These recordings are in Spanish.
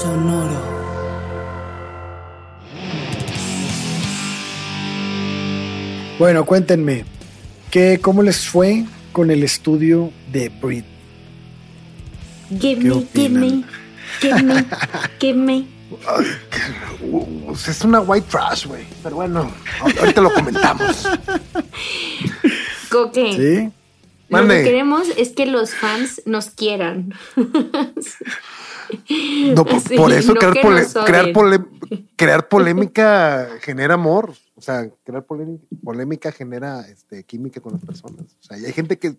Sonoro. Bueno, cuéntenme, ¿qué, ¿cómo les fue con el estudio de Brit? Give ¿Qué me, give me, give me, give me. Es una white trash, güey. Pero bueno, ahorita lo comentamos. Coque. ¿Sí? Lo que queremos es que los fans nos quieran. No, por, Sí, por eso no crear, pole- crear, pole- crear polémica genera amor. O sea, crear polé- polémica genera este, química con las personas. O sea, y hay gente que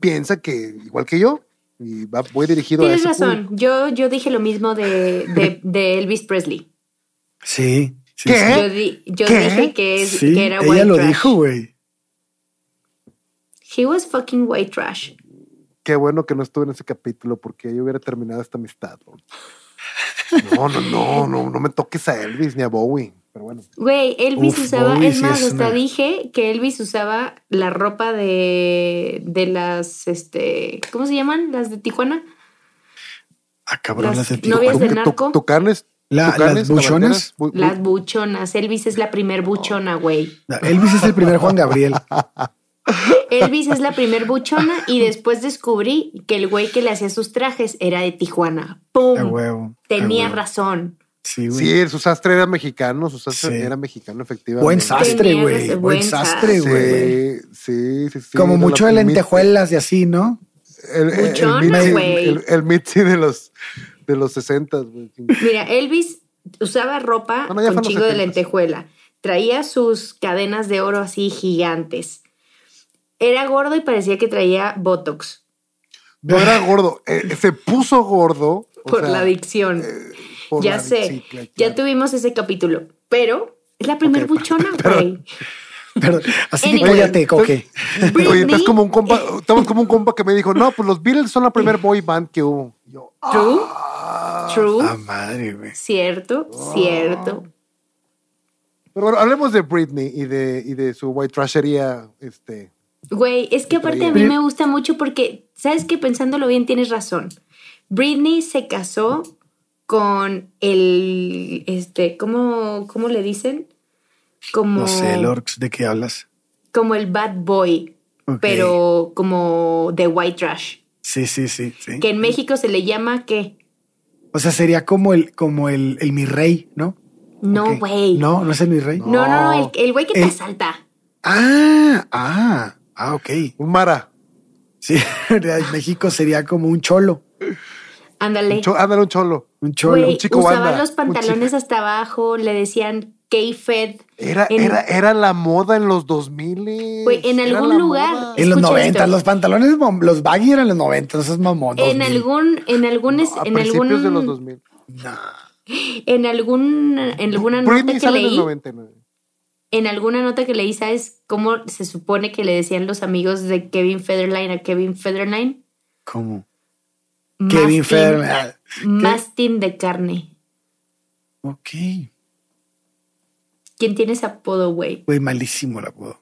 piensa que, igual que yo, y va, voy dirigido Tienes a ese razón. público. Yo, yo dije lo mismo de, de, de Elvis Presley. Sí. sí, ¿Qué? sí. Yo, di- yo ¿Qué? dije que, es, Sí, que era ella white lo trash. dijo, güey. He was fucking white trash. Qué bueno que no estuve en ese capítulo porque yo hubiera terminado esta amistad. No, no, no, no, no me toques a Elvis ni a Bowie. Pero bueno, Güey, Elvis Uf, usaba, Bowie es sí más, es hasta una- dije que Elvis usaba la ropa de, de las, este, ¿cómo se llaman? Las de Tijuana. Ah, cabrón, Las las de novias Tijuana. del Tu- narco. tu- tucanes, La- las buchonas. Las buchonas. Elvis es la primer buchona, güey. Elvis es el primer Juan Gabriel. Elvis es la primer buchona y después descubrí que el güey que le hacía sus trajes era de Tijuana. ¡Pum! A huevo. a Tenía huevo. razón. Sí, güey. Sí, su sastre era mexicano, su sastre Sí. era mexicano, efectivamente. Buen sastre, Tenía güey. Buen sastre, güey. Sí, sí, sí. Como mucho de lentejuelas y así, ¿no? El, el, el, Buchonas, Mitzi- güey. el, el Mitzi de los, de los 60, güey. Mira, Elvis usaba ropa Bueno, con chingo de 70s. lentejuela. Traía sus cadenas de oro así gigantes. Era gordo y parecía que traía Botox No era gordo, eh, se puso gordo. por sea, la adicción. eh, por ya la- sé, sí, claro, ya tuvimos ese capítulo, pero es la primer buchona, güey. Pero, así que cállate, coque. Oye, estás como un compa, estamos como un compa que me dijo, no, pues los Beatles son la primer boy band que hubo. Yo, True, true, Ah, madre, güey. cierto, cierto. Pero bueno, hablemos de Britney y de, y de su white trashería, este, Güey, es que aparte a mí me gusta mucho porque, ¿sabes que Pensándolo bien, tienes razón. Britney se casó con el, este, ¿cómo, cómo le dicen? Como, No sé, Lorx, ¿de qué hablas? como el bad boy, pero como de white trash. Sí, sí, sí, sí. Que en México se le llama, ¿qué? O sea, sería como el, como el, el mi rey, ¿no? No, güey. No, No, no es el mi rey. no, no, el, el güey que te El- asalta. Ah, ah, ah, ok. un Mara. Sí, en México sería como un cholo. Ándale. Un cho- ándale, un cholo. Un cholo. Güey, un chico usaban banda, los pantalones hasta abajo, le decían K-Fed. Era, En- era, era la moda en los 2000. Güey, en algún lugar- moda. En los Escucha 90, esto. los pantalones, los baggy eran los 90, esos mamón. En 2000. algún, en algún, A en principios algún, de los 2000. Nah. en algún, en alguna nota que sale en el leí, 99. En alguna nota que leí, ¿sabes cómo se supone que le decían los amigos de Kevin Federline a Kevin Federline? ¿Cómo? Kevin Federline. Ah, Mastín de carne. Ok. ¿Quién tiene ese apodo, güey? Güey, malísimo el apodo.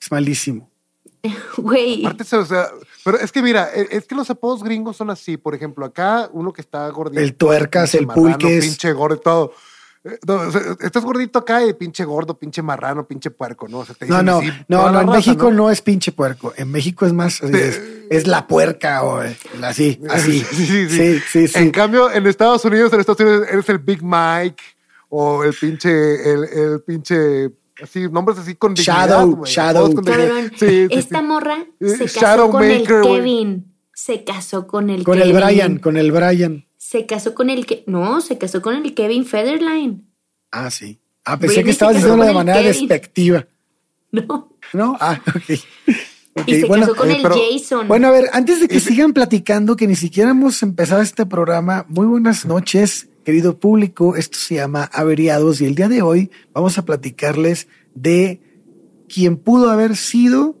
Es malísimo. Güey. Aparte, o sea, pero es que mira, e- es que los apodos gringos son así. Por ejemplo, acá uno que está gordito. El tuercas, el marrano, pulques. Pinche gordo y todo. Eh, no, o sea, estás gordito acá y pinche gordo, pinche marrano, pinche puerco, ¿no? O sea, te No, dicen no, así no, no, en raza, México ¿no? es pinche puerco. En México es más, es, es la puerca o eh, así, así. Sí, sí, sí. Sí, sí, sí. En cambio, en Estados Unidos, en Estados Unidos eres el Big Mike o el pinche, el, el pinche, así, nombres así con dignidad, Shadow. Shadow. Con dignidad. Sí, esta sí. morra Eh, se casó Shadow con el Maker, güey. Kevin. Se casó con el Con Kevin. el Brian, con el Brian. Se casó con el que. No, se casó con el Kevin Federline. Ah, sí. Ah, pensé Britney que estabas diciéndolo de manera Kevin. despectiva. No. ¿No? Ah, ok. Y se bueno, casó con eh, el pero- Jason. Bueno, a ver, antes de que sigan platicando, que ni siquiera hemos empezado este programa, muy buenas noches, querido público. Esto se llama Averiados y el día de hoy vamos a platicarles de quién pudo haber sido.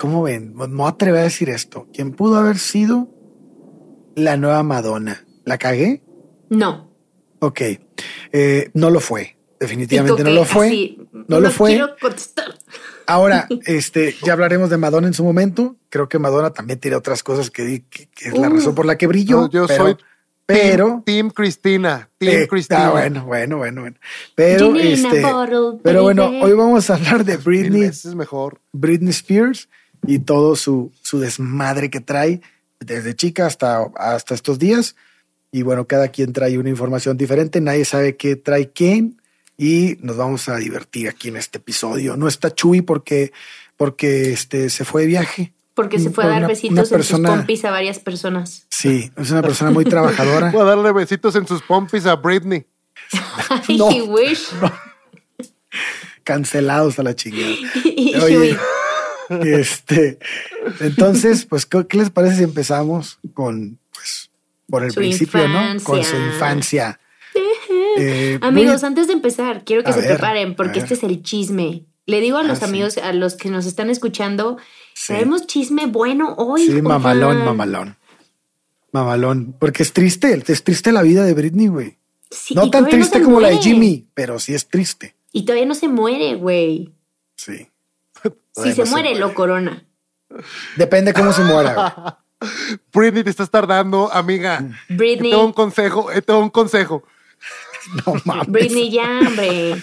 ¿Cómo ven? No me voy a atrever a decir esto. ¿Quién pudo haber sido la nueva Madonna? ¿La cagué? no. Ok. Eh, no lo fue. Definitivamente no lo fue. así, no lo fue. quiero contestar. Ahora, este, ya hablaremos de Madonna en su momento. Creo que Madonna también tiene otras cosas que, di- que- que es la Uh. razón por la que brilló. No, yo pero, soy Pero. Team, Cristina. Team eh, Cristina. Ah, bueno, bueno, bueno, bueno. Pero, este, bottle, pero bueno, hoy vamos a hablar de Britney, veces mejor. Britney Spears y todo su, su desmadre que trae desde chica hasta, hasta estos días. Y bueno, cada quien trae una información diferente. Nadie sabe qué trae quién y nos vamos a divertir aquí en este episodio. No está Chuy porque, porque este, se fue de viaje. Porque se fue a Una- dar una besitos en sus persona- pompis a varias personas. Sí, es una persona muy trabajadora. Voy a darle besitos en sus pompis a Britney. Ay, No. he wish. Cancelados a la chingada. Y Oye, Chuy, este, entonces, pues, ¿qué, qué les parece si empezamos con, pues, por el Su principio, ¿no? Con su infancia. Eh, Amigos, muy- antes de empezar, quiero que A se ver, preparen porque este es el chisme. Le digo a los Ah, sí. amigos, a los que nos están escuchando, Sí. traemos chisme bueno hoy. sí, mamalón, mamalón. Mamalón. Porque es triste, es triste la vida de Britney, güey. Sí, No tan no triste como la de. Jimmy, pero sí es triste. Y todavía no se muere, güey. Sí. Si se no muere, lo corona. Depende cómo se muera. Britney, te estás tardando, amiga. Britney, Tengo un consejo, eh, tengo un consejo. No mames. Britney, ya, hombre.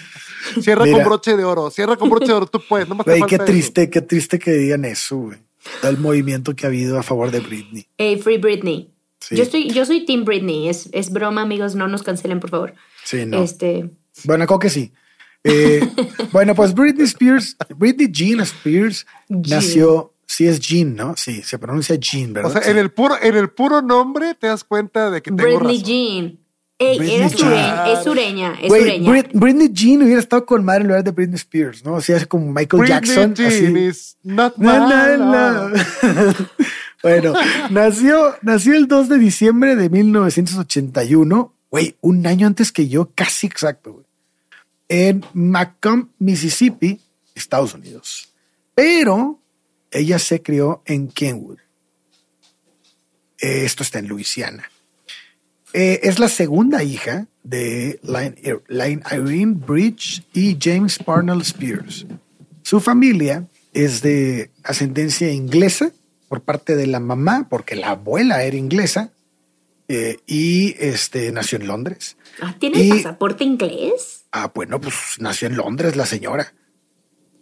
Cierra Mira. con broche de oro, cierra con broche de oro, tú puedes. No más te qué eso. triste, qué triste que digan eso, güey. Todo el movimiento que ha habido a favor de Britney. Hey, Free Britney. Sí. Yo estoy, yo soy Team Britney. Es, es broma, amigos. No nos cancelen, por favor. Sí, no. Este, Bueno, creo que sí. Eh, bueno, pues Britney Spears, Britney Jean Spears Jean. nació, sí es Jean, ¿no? Sí, se pronuncia Jean, ¿verdad? O sea, Sí. en el puro, en el puro nombre te das cuenta de que tengo Britney razón. Jean. Ey, Britney era Jean. sureña, es sureña, es sureña. Brit- Britney Jean hubiera estado con madre en lugar de Britney Spears, ¿no? O sea, es como Michael Britney Jackson. Jean así. is not Na, na, my na. love. bueno, nació, nació el 2 de diciembre de 1981, güey, un año antes que yo, casi exacto, güey, en Macomb, Mississippi, Estados Unidos. Pero ella se crió en Kenwood. Esto está en Luisiana. Eh, es la segunda hija de Line, Line Irene Bridge y James Parnell Spears. Su familia es de ascendencia inglesa por parte de la mamá, porque la abuela era inglesa eh, y este, nació en Londres. Ah, ¿Tiene y- pasaporte inglés? Ah, bueno, pues nació en Londres la señora.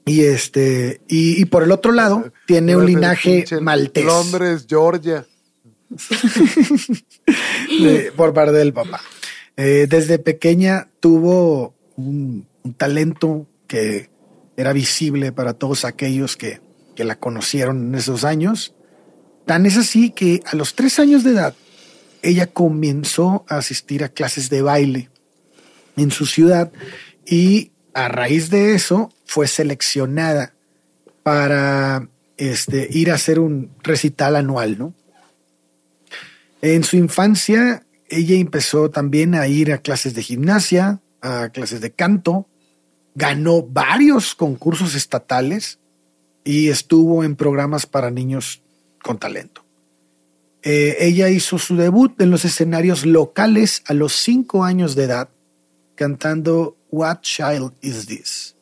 Y este, y, y por el otro lado, tiene un linaje maltés. Londres, Georgia. de- por parte del papá. Eh, desde pequeña tuvo un, un talento que era visible para todos aquellos que, que la conocieron en esos años. Tan es así que a los tres años de edad, ella comenzó a asistir a clases de baile en su ciudad y a raíz de eso fue seleccionada para este, ir a hacer un recital anual, ¿no? En su infancia, ella empezó también a ir a clases de gimnasia, a clases de canto, ganó varios concursos estatales y estuvo en programas para niños con talento. Eh, ella hizo su debut en los escenarios locales a los cinco años de edad, cantando What Child Is This?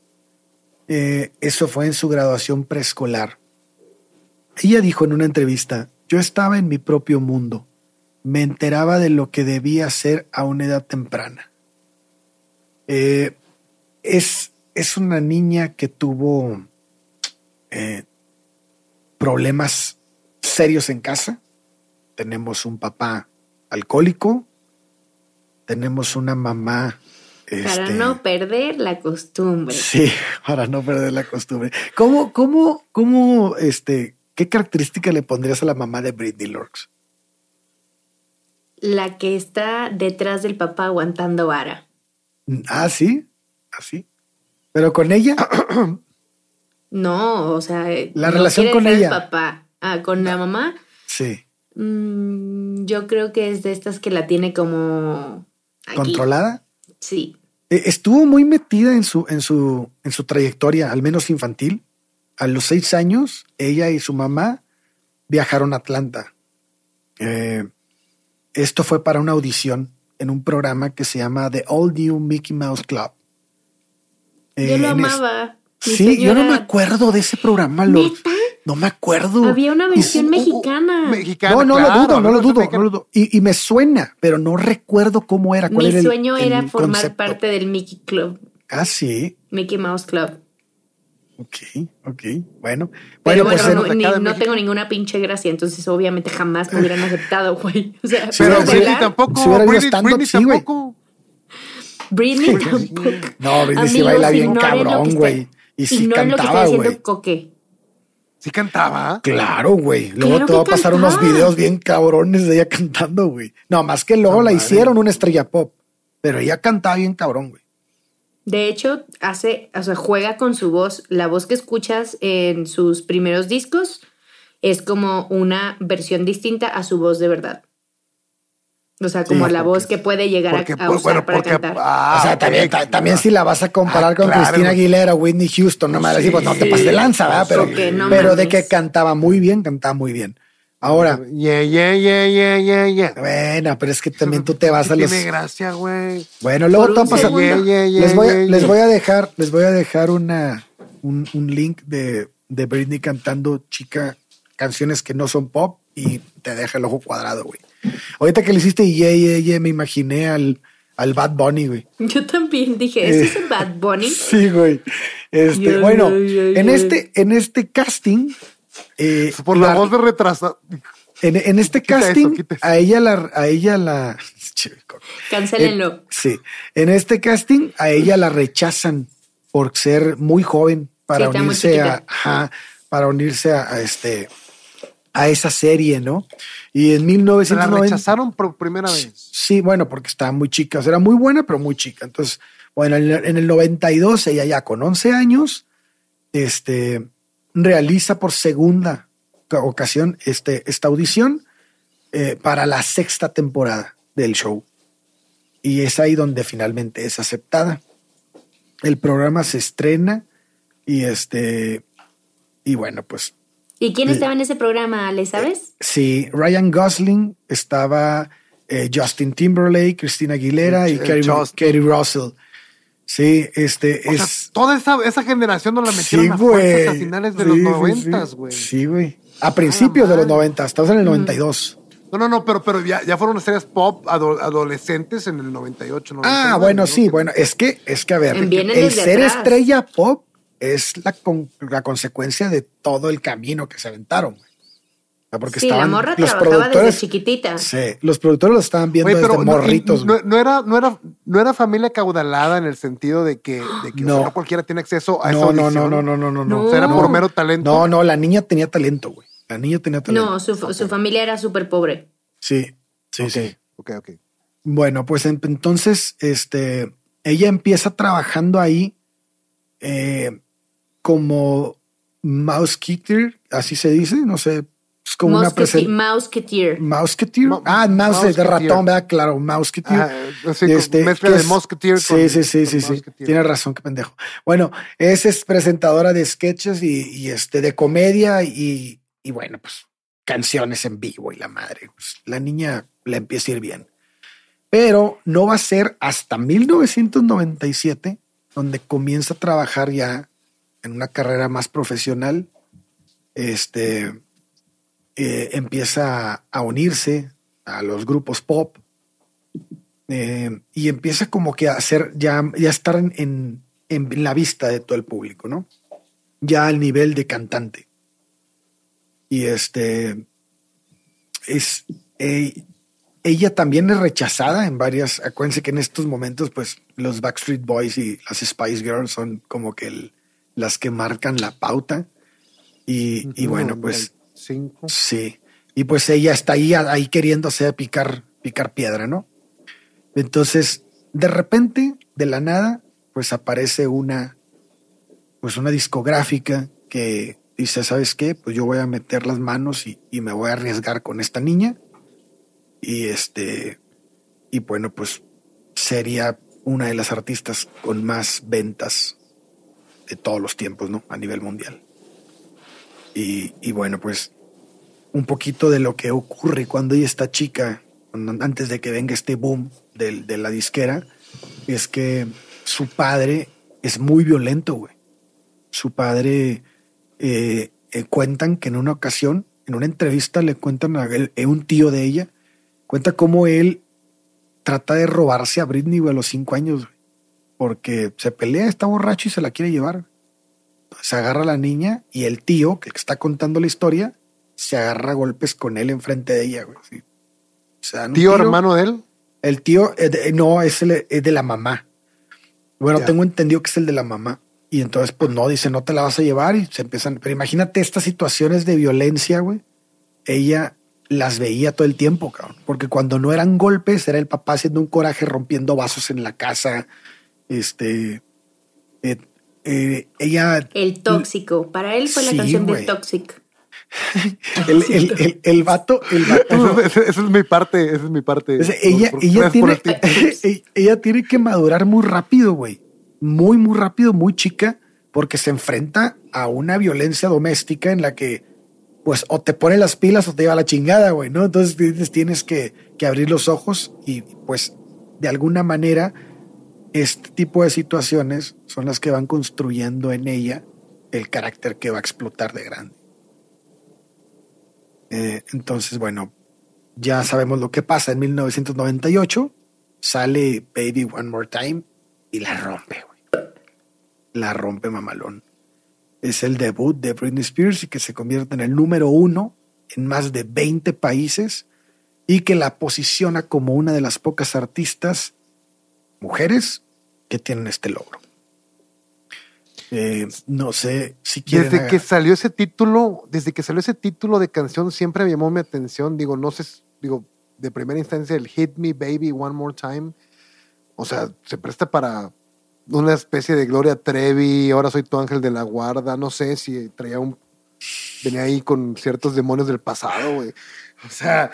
Eh, eso fue en su graduación preescolar. Ella dijo en una entrevista, yo estaba en mi propio mundo, me enteraba de lo que debía hacer a una edad temprana. Eh, es, es una niña que tuvo eh, problemas serios en casa. Tenemos un papá alcohólico, tenemos una mamá... Para este, no perder la costumbre. Sí, para no perder la costumbre. ¿Cómo, cómo, cómo, este, qué característica le pondrías a la mamá de Britney Lorx? La que está detrás del papá aguantando vara. Ah, sí, así. Pero con ella, No, o sea, La no relación con ella. papá. Ah, con la mamá. sí, mm, yo creo que es de estas que la tiene como aquí. controlada. Sí. Eh, Estuvo muy metida en su, en su, en su trayectoria, al menos infantil. A los seis años, ella y su mamá viajaron a Atlanta. Eh, esto fue para una audición en un programa que se llama The All New Mickey Mouse Club. Yo Eh, lo es- amaba. Mi Sí, yo no me acuerdo de ese programa, Lord. ¿Neta? No me acuerdo. Había una Y versión sí- mexicana. Mexicana, No, no claro, lo dudo, no lo dudo, no lo dudo. Y, y me suena, pero no recuerdo cómo era. cuál Mi era el- sueño el era formar concepto. parte del Mickey Club, Ah, sí. Mickey Mouse Club. Ok, ok. Bueno, Pero bueno, pues bueno, no, ni- no tengo ninguna pinche gracia, entonces obviamente jamás me hubieran aceptado, güey. O sea, Sí, Pero ¿puedes sí, Britney tampoco. Si Britney, Britney sí, güey. tampoco. Britney tampoco. no, Britney sí Amigos, baila bien lo que Y sí ignoren lo que está cantaba, diciendo güey. Coque. Sí cantaba. Claro, güey. Luego Claro te va a pasar unos videos bien cabrones de ella cantando, güey. No, más que luego No, la madre. hicieron una estrella pop. Pero ella cantaba bien cabrón, güey. De hecho, hace, o sea, juega con su voz. La voz que escuchas en sus primeros discos es como una versión distinta a su voz de verdad. O sea, como Sí, la voz que puede llegar a- Porque, a, pues, usar bueno, para porque. cantar. ah, o sea, también, ta- también claro. si la vas a comparar Ah, con claro, Cristina. Aguilera, Whitney Houston, no me vas decir, pues no te Sí. pases de lanza, ¿verdad? Pero, Ok, no pero de que cantaba muy bien, cantaba muy bien. Ahora, Yeah, yeah, yeah, yeah, yeah, yeah. bueno, pero es que también tú te vas a Sí los. Tiene gracia, güey. Bueno, luego Por te va un a pasar. segundo. Yeah, yeah, yeah, les, voy a, les voy a dejar, les voy a dejar una, un, un link de, de Britney cantando chica canciones que no son pop y te deja el ojo cuadrado, güey. Ahorita que le hiciste yeah, yeah, yeah, me imaginé al, al Bad Bunny, güey. Yo también dije, ¿ese es el Bad Bunny? Sí, güey. Este, Yeah, bueno, yeah, yeah, en este, en este casting, eh, Por la la- voz de retrasado. en, en este Quita casting, eso. a ella la, a ella la, Cancélenlo. Eh, sí. En este casting a ella la rechazan por ser muy joven para Sí, unirse a, ajá, para unirse a, a este a esa serie, ¿no? Y en Se la 1990 rechazaron por primera vez. Sí, bueno, porque estaba muy chica, o sea, era muy buena, pero muy chica. Entonces, bueno, en el, en el 92 ella ya con 11 años este realiza por segunda ca- ocasión este esta audición eh, para la sexta temporada del show. Y es ahí donde finalmente es aceptada. El programa se estrena y este y bueno, pues ¿Y quién estaba en ese programa, Ale, sabes? sí, Ryan Gosling estaba eh, Justin Timberlake, Christina Aguilera y El Kerry, Russell. Sí, este O sea, es toda esa, esa generación nos la metieron sí, a fuerzas a güey. finales de Sí, los noventas, güey. Sí, güey. A principios de los. 90, estamos en el 92. No, no, no, pero, pero ya, ya fueron estrellas pop ado- adolescentes en el 98, 99. Ah, bueno, ¿no? sí, bueno, es que, es que a ver, el ser atrás. estrella pop es la, con- la consecuencia de todo el camino que se aventaron. porque Sí, la estaban morra los trabajaba desde productores. chiquitita. Sí, los productores lo estaban viendo Oye, pero desde no, y morritos. no, no era, no, era, no era familia caudalada en el sentido de que, de que o sea, No. no cualquiera tiene acceso a esa No, no, no, audición. no, no, no, no, No. O sea, era no. por mero talento. No, no, la niña tenía talento, güey. La niña tenía talento. No, su, su familia era súper pobre. Sí, sí, sí. Ok, ok. Bueno, pues en- entonces, este, ella empieza trabajando ahí eh, como mousekeeper, así se dice, no sé, es como una Mousquete- presentación. Mouseketeer. Mouseketeer. Mo- ah, mouse de Mouseketeer. ratón, ¿verdad? Claro, mouseketeer. Ah, así, con mezcla que de es- Musketeer Sí, con- sí, sí, con sí, sí. Tiene razón, qué pendejo. Bueno, es, es presentadora de sketches y, y, este de comedia y, y bueno, pues canciones en vivo y la madre. Pues, la niña le empieza a ir bien. Pero no va a ser hasta 1997 donde comienza a trabajar ya en una carrera más profesional. Este eh, empieza a, unirse a los grupos pop eh, y empieza como que a hacer ya, ya estar en, en, en la vista de todo el público, ¿no? Ya al nivel de cantante. Y este es eh, ella también es rechazada en varias. Acuérdense que en estos momentos, pues los Backstreet Boys y las Spice Girls son como que el- las que marcan la pauta. Y, y bueno, pues 95. Sí. Y pues ella está ahí, ahí queriéndose picar, picar piedra, ¿no? Entonces, de repente, de la nada, pues aparece una, pues una discográfica que dice, ¿sabes qué? Pues yo voy a meter las manos y, y me voy a arriesgar con esta niña. Y este, y bueno, pues sería una de las artistas con más ventas de todos los tiempos, ¿no? A nivel mundial. Y, y bueno, pues un poquito de lo que ocurre cuando ella está chica, antes de que venga este boom del- de, la disquera, es que su padre es muy violento, güey. Su padre eh, eh, cuentan que en una ocasión, en una entrevista, le cuentan a él, eh, un tío de ella, cuenta cómo él trata de robarse a Britney güey, a los cinco años, güey, porque se pelea, está borracho y se la quiere llevar. Se agarra a la niña y el tío, que está contando la historia, se agarra a golpes con él enfrente de ella. Güey, sí. ¿Tío hermano de él? El tío, eh, de- no, es, el- es de la mamá. Bueno, Ya. tengo entendido que es el de la mamá. Y entonces, pues no, dice, no te la vas a llevar y se empiezan. Pero imagínate estas situaciones de violencia, güey. Ella las veía todo el tiempo, cabrón. Porque cuando no eran golpes, era el papá haciendo un coraje, rompiendo vasos en la casa. Este. eh, eh, ella. El tóxico. Para él fue Sí, la canción güey. del Toxic. El, el, el, el vato, el vato. Esa es, esa es mi parte, esa es mi parte. O sea, ella, Por- por- ella, tiene, tip. ella tiene que madurar muy rápido, güey. Muy, muy rápido, muy chica, porque se enfrenta a una violencia doméstica en la que, pues, o te pone las pilas o te lleva a la chingada, güey, ¿no? Entonces tienes, tienes que, que abrir los ojos y, pues, de alguna manera, este tipo de situaciones son las que van construyendo en ella el carácter que va a explotar de grande. Eh, entonces, bueno, ya sabemos lo que pasa. En 1998 sale Baby One More Time y la rompe. La rompe mamalón. Es el debut de Britney Spears y que se convierte en el número uno en más de 20 países y que la posiciona como una de las pocas artistas mujeres que tienen este logro. Eh, no sé si quieren. Desde que salió ese título, desde que salió ese título de canción, siempre me llamó mi atención. Digo, no sé, digo, de primera instancia, el Hit Me Baby One More Time. O sea, se presta para una especie de Gloria Trevi. Ahora soy tu ángel de la guarda. No sé si traía un. Venía ahí con ciertos demonios del pasado, güey. O sea,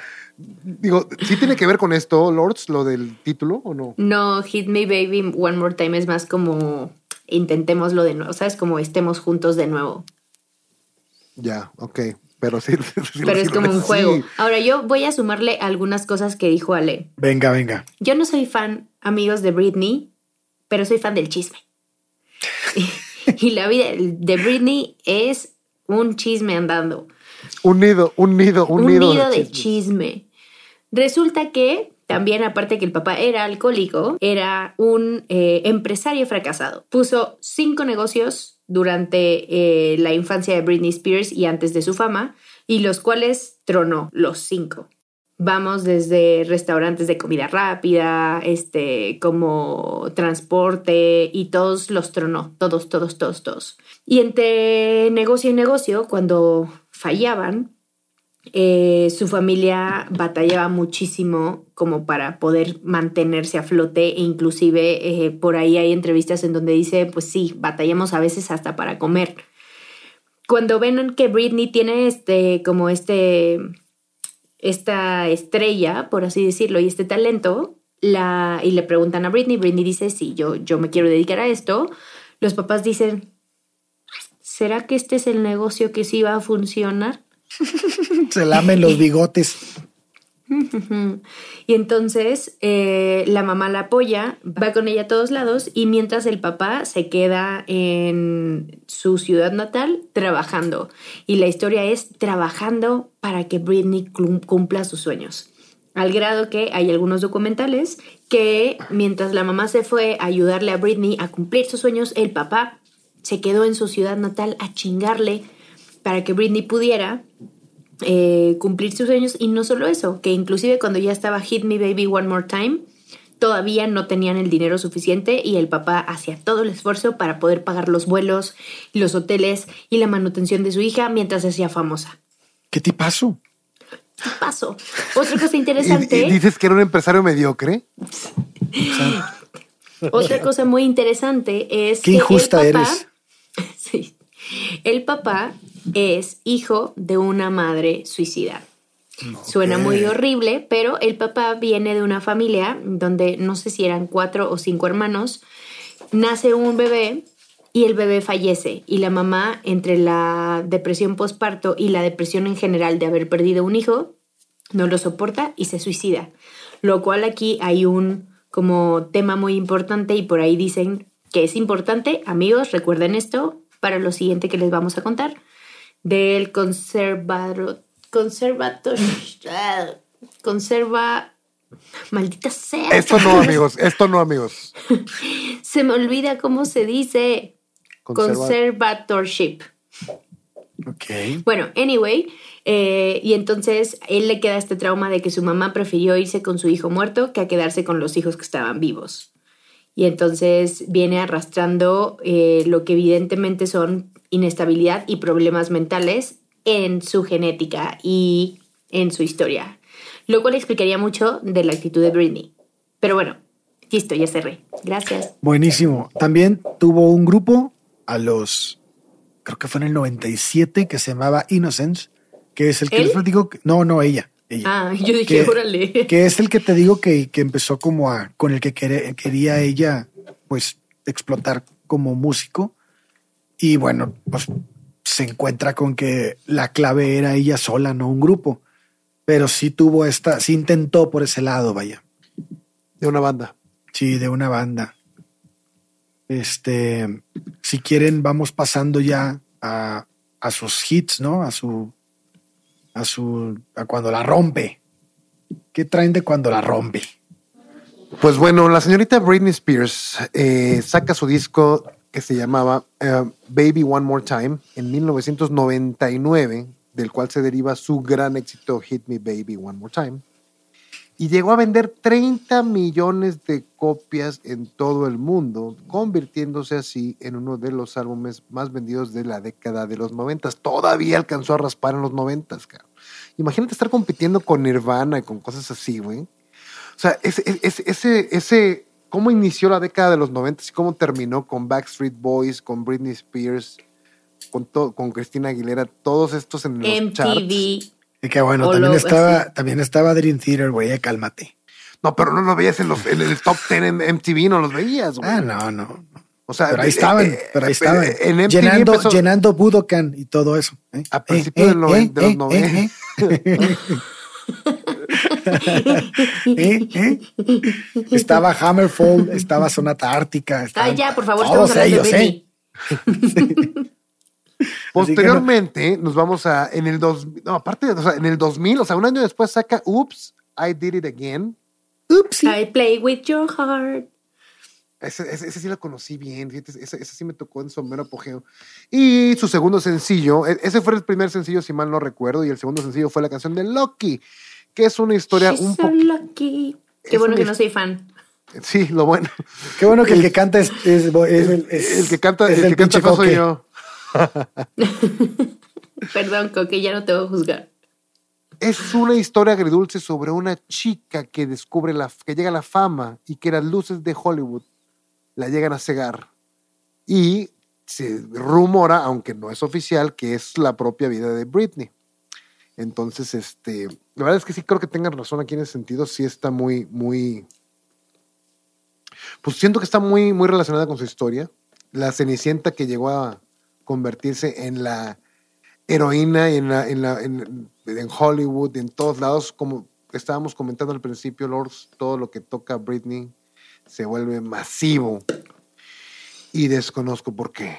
digo, ¿sí tiene que ver con esto, Lords, lo del título o no? No, Hit Me Baby One More Time es más como intentémoslo de nuevo, ¿sabes? Como estemos juntos de nuevo. Ya, ok. Pero sí. sí, Pero sí, es como un sí. juego. Ahora yo voy a sumarle algunas cosas que dijo Ale. Venga, venga. Yo no soy fan, amigos, de Britney, pero soy fan del chisme. y, y la vida de Britney es un chisme andando. Un nido, un nido, un, Un, nido, nido, de chismes. chisme. Resulta que también, aparte que el papá era alcohólico, era un eh, empresario fracasado. Puso cinco negocios durante eh, la infancia de Britney Spears y antes de su fama, y los cuales tronó los cinco. Vamos desde restaurantes de comida rápida, este, como transporte y todos los tronó, todos, todos, todos, todos. Y entre negocio y negocio, cuando fallaban, eh, su familia batallaba muchísimo como para poder mantenerse a flote e inclusive eh, por ahí hay entrevistas en donde dice, pues sí, batallamos a veces hasta para comer. Cuando ven que Britney tiene este, como este, esta estrella, por así decirlo, y este talento, la, y le preguntan a Britney, Britney dice, sí, yo, yo me quiero dedicar a esto, los papás dicen, ¿será que este es el negocio que sí va a funcionar? Se lamen los bigotes. Y entonces eh, la mamá la apoya, va con ella a todos lados y mientras el papá se queda en su ciudad natal trabajando. Y la historia es trabajando para que Britney cum- cumpla sus sueños. Al grado que hay algunos documentales que mientras la mamá se fue a ayudarle a Britney a cumplir sus sueños, el papá se quedó en su ciudad natal a chingarle para que Britney pudiera eh, cumplir sus sueños y no solo eso, que inclusive cuando ya estaba Hit Me Baby One More Time, todavía no tenían el dinero suficiente y el papá hacía todo el esfuerzo para poder pagar los vuelos, los hoteles y la manutención de su hija mientras se hacía famosa. ¿Qué te pasó? ¿Qué pasó? Otra cosa Y, interesante, y dices que era un empresario mediocre. otra cosa muy interesante es Qué que injusta el papá, eres. Sí. El papá es hijo de una madre suicida. Suena muy horrible, pero el papá viene de una familia donde no sé si eran cuatro o cinco hermanos. Nace un bebé y el bebé fallece. Y la mamá, entre la depresión postparto y la depresión en general de haber perdido un hijo, no lo soporta y se suicida. Lo cual aquí hay un como tema muy importante y por ahí dicen que es importante, amigos, recuerden esto para lo siguiente que les vamos a contar. Del conservador, conservator, conserva, maldita sea. Esto no, amigos, esto no, amigos. Se me olvida cómo se dice Conserva- conservatorship. Ok. Bueno, anyway, eh, y entonces él le queda este trauma de que su mamá prefirió irse con su hijo muerto que a quedarse con los hijos que estaban vivos. Y entonces viene arrastrando eh, lo que evidentemente son inestabilidad y problemas mentales en su genética y en su historia. Lo cual explicaría mucho de la actitud de Britney. Pero bueno, listo, ya cerré. Gracias. Buenísimo. También tuvo un grupo a los, creo que fue en el 97, que se llamaba Innocence, que es el que ¿Él? les platico. no, no, ella. ella. Ah, yo dije, que, órale. que es el que te digo que, que empezó como a, con el que quería ella, pues, explotar como músico. Y bueno, pues se encuentra con que la clave era ella sola, no un grupo. Pero sí tuvo esta, sí intentó por ese lado, vaya. De una banda. Sí, de una banda. Este, si quieren, vamos pasando ya a, a sus hits, ¿no? A su, a su, a cuando la rompe. ¿Qué traen de cuando la rompe? Pues bueno, la señorita Britney Spears eh, saca su disco que se llamaba eh, Baby One More Time en 1999, del cual se deriva su gran éxito Hit Me Baby One More Time. Y llegó a vender 30 millones de copias en todo el mundo, convirtiéndose así en uno de los álbumes más vendidos de la década de los 90. Todavía alcanzó a raspar en los 90, cabrón. Imagínate estar compitiendo con Nirvana y con cosas así, güey. O sea, ese, ese, ese, ese, cómo inició la década de los 90 y cómo terminó con Backstreet Boys, con Britney Spears, con, con Cristina Aguilera, todos estos en los charts. MTV. Y que bueno, O también lo- estaba, sí. también estaba Dream Theater, güey, eh, cálmate. No, pero no lo veías en, los, en el top 10 en MTV, no los veías, güey. Ah, no, no. O sea, Pero ahí eh, estaban, eh, pero ahí eh, estaban. En MTV llenando, empezó- llenando Budokan y todo eso. ¿eh? A principios noven- de los noven- ¿Eh? ¿Eh? Estaba Hammerfall, estaba Sonata Ártica. Ah, estaban ya, por favor, todos ellos, de ¿eh? Posteriormente nos vamos a, en el dos, no, aparte, o sea, en el 2000, o sea, un año después saca Oops, I Did It Again. Upsi. I play with your heart. Ese, ese- ese sí lo conocí bien, ese, ese sí me tocó en su mero apogeo. Y su segundo sencillo, e- ese fue el primer sencillo, si mal no recuerdo, y el segundo sencillo fue la canción de Loki, que es una historia She's un so lucky. Qué es bueno que no soy fan. Sí, lo bueno. Qué bueno que el que canta es, es- es el, es- el que canta, es el del que canta pinche no soy yo. Perdón, Coque, ya no te voy a juzgar. Es una historia agridulce sobre una chica que descubre la, que llega a la fama y que las luces de Hollywood la llegan a cegar. Y se rumora, aunque no es oficial, que es la propia vida de Britney. Entonces, este, la verdad es que sí creo que tengan razón aquí en ese sentido. Sí está muy, muy. Pues siento que está muy, muy relacionada con su historia. La Cenicienta que llegó a convertirse en la heroína en, la, en, la- en- en Hollywood, en todos lados, como estábamos comentando al principio, Lords, todo lo que toca Britney se vuelve masivo. Y desconozco por qué,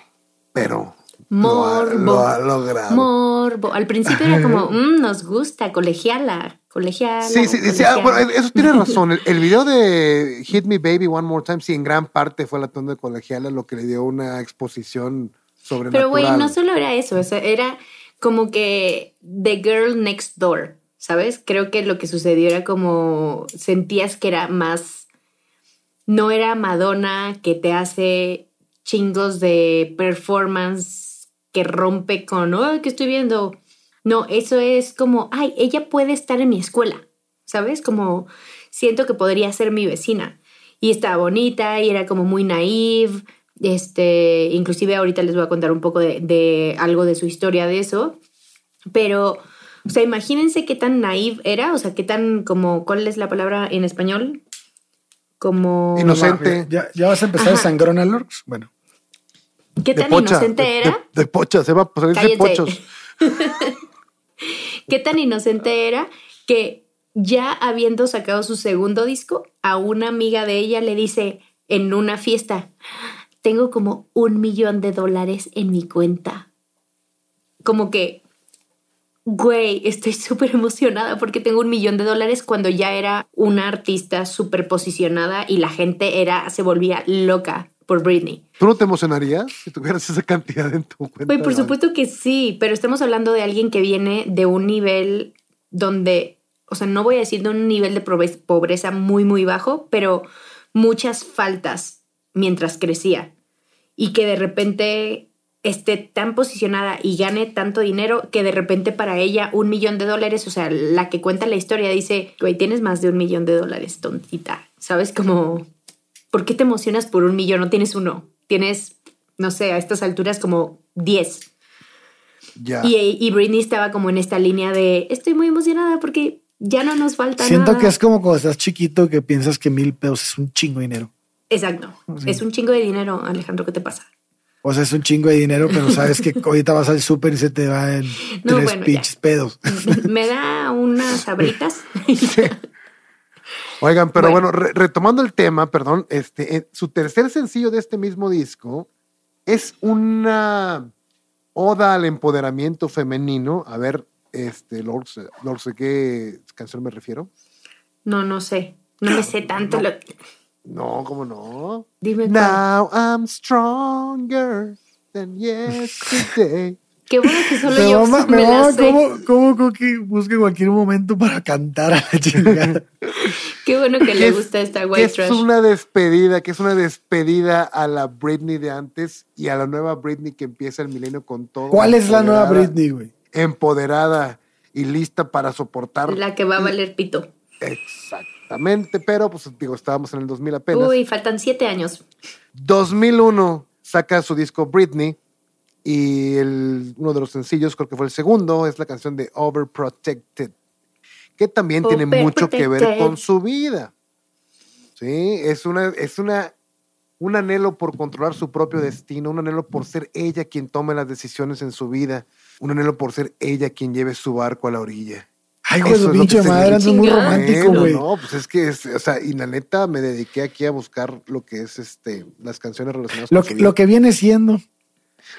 pero lo ha, Morbo. lo ha logrado. Morbo. Al principio era como, "Mm, nos gusta, colegiala, colegiala. Sí, sí, sí, ah, colegiala". bueno, eso tiene razón. El, el video de Hit Me Baby One More Time, sí, en gran parte fue la tonda de colegiala lo que le dio una exposición sobrenatural. Pero, güey, no solo era eso, o sea, era como que The Girl Next Door, ¿sabes? Creo que lo que sucedió era como sentías que era más, no era Madonna que te hace chingos de performance que rompe con, oh, ¿qué estoy viendo? No, eso es como, ay, ella puede estar en mi escuela, ¿sabes? Como siento que podría ser mi vecina. Y estaba bonita y era como muy naive. Este, inclusive ahorita les voy a contar un poco de, de algo de su historia de eso. Pero, o sea, imagínense qué tan naive era, o sea, qué tan como, ¿cuál es la palabra en español? Como... Inocente. ¿Ya, ya vas a empezar Ajá. Sangrona Lorx? Bueno, ¿Qué De tan pocha, inocente de- era? De, de pocha, se va a salir de pochos. qué tan inocente era que ya habiendo sacado su segundo disco, a una amiga de ella le dice en una fiesta, tengo como un millón de dólares en mi cuenta. como que, güey, estoy súper emocionada porque tengo un millón de dólares cuando ya era una artista súper posicionada y la gente era, se volvía loca por Britney. ¿Tú no te emocionarías si tuvieras esa cantidad en tu cuenta? Güey, por supuesto que sí, pero estamos hablando de alguien que viene de un nivel donde, o sea, no voy a decir de un nivel de pobre- pobreza muy, muy bajo, pero muchas faltas mientras crecía y que de repente esté tan posicionada y gane tanto dinero que de repente para ella un millón de dólares, o sea, la que cuenta la historia dice, güey, tienes más de un millón de dólares, tontita, ¿sabes? Como, ¿por qué te emocionas por un millón? No tienes uno, tienes, no sé, a estas alturas como 10. Ya. Y, y Britney estaba como en esta línea de, estoy muy emocionada porque ya no nos falta Siento nada. que es como cuando estás chiquito que piensas que mil pesos es un chingo de dinero. Exacto. Sí. Es un chingo de dinero, Alejandro, ¿qué te pasa? O sea, es un chingo de dinero, pero sabes que ahorita vas al súper y se te va en No, tres bueno, pinches pedos. Me da unas abritas. Oigan, pero Bueno. bueno, re- retomando el tema, perdón, este, eh, su tercer sencillo de este mismo disco es una oda al empoderamiento femenino. A ver, este, Lord, Lord, ¿a qué canción me refiero? No, no sé. No me sé tanto. No. lo- No, ¿cómo no? Dime cuál. Now I'm stronger than yesterday. Qué bueno que solo Me yo mama, me, me la mama sé. cómo, cómo Coqui busca cualquier momento para cantar a la chingada. Qué bueno que le es- gusta esta que white es trash. una despedida, que es una despedida a la Britney de antes y a la nueva Britney que empieza el milenio con todo. ¿Cuál es la nueva Britney, güey? Empoderada y lista para soportar. La que va a valer pito. Exactamente, pero pues digo, estábamos en el 2000 apenas. Uy, faltan siete años. 2001 saca su disco Britney y el, uno de los sencillos, creo que fue el segundo, es la canción de Overprotected, que también tiene mucho que ver con su vida. Sí, es una, es una, un anhelo por controlar su propio destino, un anhelo por ser ella quien tome las decisiones en su vida, un anhelo por ser ella quien lleve su barco a la orilla. Ay, güey, Eso es pinche madre, andas muy romántico, güey. no, pues es que, es, o sea, y la neta me dediqué aquí a buscar lo que es este, las canciones relacionadas Lo con que, su vida. lo que viene siendo.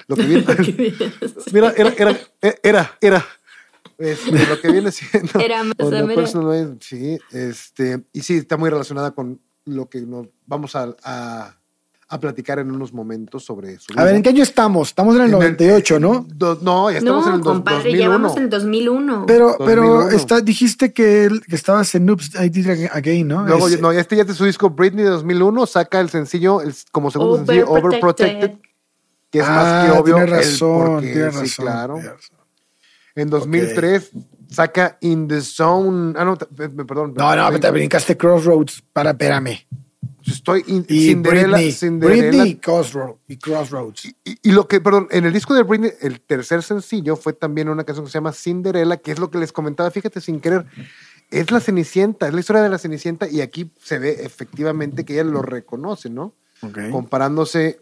Lo que viene, mira, era, era, era, era, este, lo que viene siendo. Era más personal sí, este, y sí, está muy relacionada con lo que nos vamos a, a, a platicar en unos momentos sobre su A ver, ¿en qué año estamos? Estamos en el En el- 98, ¿no? Do- no, ya estamos No, en el dos- compadre, 2001. ya vamos en el 2001. Pero, pero 2001. está, dijiste que, él- que estabas en Oops, I Did It Again, ¿no? Luego, Es- no, este ya es su disco Britney de 2001, saca el sencillo el- como segundo sencillo Overprotected, que es más Ah, que obvio Tienes el razón, porqué, tienes sí, razón. claro. razón. En 2003 saca In the Zone. Ah, no, perdón. No, no, te brincaste Crossroads. Para, espérame. Estoy in- Y Cinderella. Britney. Cinderella. Britney Crossroads. Y Crossroads. Y, y lo que, perdón, en el disco de Britney, el tercer sencillo fue también una canción que se llama Cinderella, que es lo que les comentaba, fíjate sin querer, es la Cenicienta, es la historia de la Cenicienta y aquí se ve efectivamente que ella lo reconoce, ¿no? Comparándose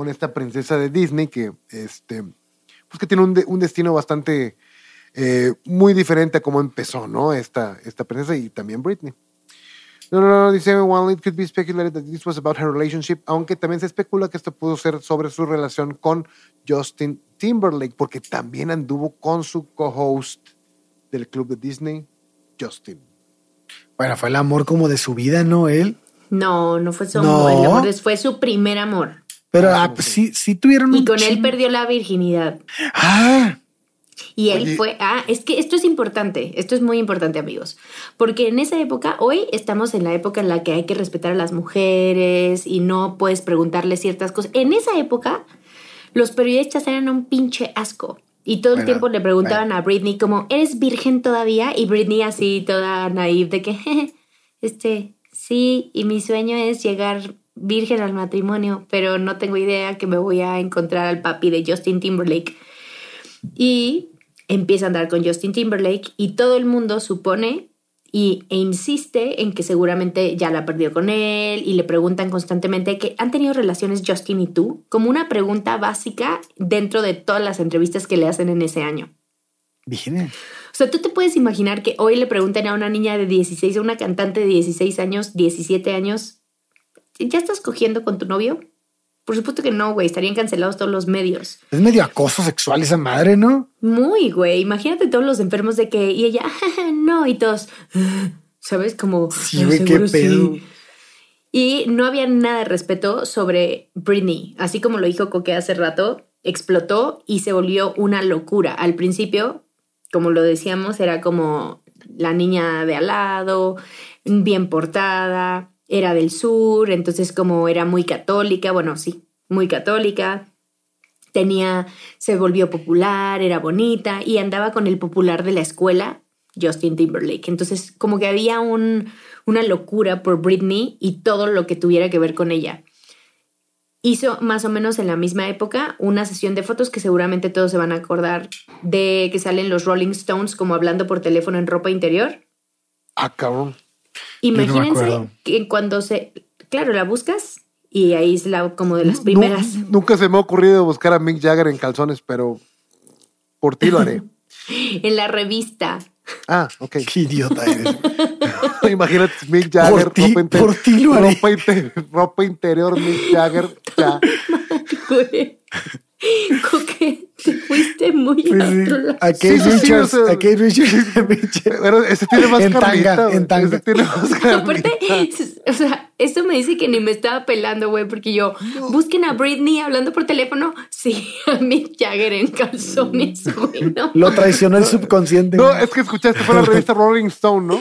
con esta princesa de Disney que, este, pues que tiene un, de- un destino bastante eh, muy diferente a cómo empezó, ¿no? Esta, esta princesa y también Britney. No, no, no, dice, while it could be speculated that this was about her relationship, aunque también se especula que esto pudo ser sobre su relación con Justin Timberlake, porque también anduvo con su co-host del club de Disney, Justin. Bueno, fue el amor como de su vida, ¿no? Él. No, no fue su No. amor, amor, fue su primer amor. Pero Ah, ah, pues, sí, sí tuvieron Y un con él perdió la virginidad. Ah, Y él Oye. fue, ah, es que esto es importante, esto es muy importante amigos, porque en esa época, hoy estamos en la época en la que hay que respetar a las mujeres y no puedes preguntarle ciertas cosas. En esa época, los periodistas eran un pinche asco. Y todo el Bueno, tiempo le preguntaban a Britney como, ¿eres virgen todavía? Y Britney así toda naive de que, "Jeje, este, sí, y mi sueño es llegar virgen al matrimonio, pero no tengo idea que me voy a encontrar al papi de Justin Timberlake. Y empieza a andar con Justin Timberlake y todo el mundo supone y, e insiste en que seguramente ya la perdió con él y le preguntan constantemente que han tenido relaciones Justin y tú, como una pregunta básica dentro de todas las entrevistas que le hacen en ese año. virgen. O sea, tú te puedes imaginar que hoy le pregunten a una niña de 16, a una cantante de 16 años, 17 años, ¿ya estás cogiendo con tu novio? Por supuesto que no, güey. Estarían cancelados todos los medios. Es medio acoso sexual esa madre, ¿no? Muy, güey. Imagínate todos los enfermos de que. Y ella, no, y todos. ¿Sabes? Como. Sí, "Ah, güey, qué seguro sí". pedo. Y no había nada de respeto sobre Britney. Así como lo dijo Coque hace rato, explotó y se volvió una locura. Al principio, como lo decíamos, era como la niña de al lado, bien portada, era del sur, entonces como era muy católica, bueno, sí, muy católica. Tenía, se volvió popular, era bonita y andaba con el popular de la escuela, Justin Timberlake. Entonces, como que había un, una locura por Britney y todo lo que tuviera que ver con ella. Hizo más o menos en la misma época una sesión de fotos que seguramente todos se van a acordar de que salen los Rolling Stones como hablando por teléfono en ropa interior. Ah. Imagínense que cuando se, claro, la buscas y ahí es la como de las primeras. nunca se me ha ocurrido buscar a Mick Jagger en calzones, pero por ti lo haré. En la revista. Ah, ok. Qué idiota eres. Imagínate Mick Jagger, Por ti- ropa, por ti lo haré. ropa, ropa interior, Mick Jagger. Ya. Güey. Coque, te fuiste muy Pues a otro lado. A Kate Sí, sí, sí, Richards, o sea- a Kate Richards. Bueno, ese tiene más En tanga, carnita. güey. en tanga. Ese tiene más carnita. Aparte, o sea, esto me dice que ni me estaba pelando, güey, porque yo, busquen a Britney hablando por teléfono. Sí, a Mick Jagger en calzones, güey, no. Lo traicionó el subconsciente. No, güey. es que escuchaste, fue la revista Rolling Stone, ¿no?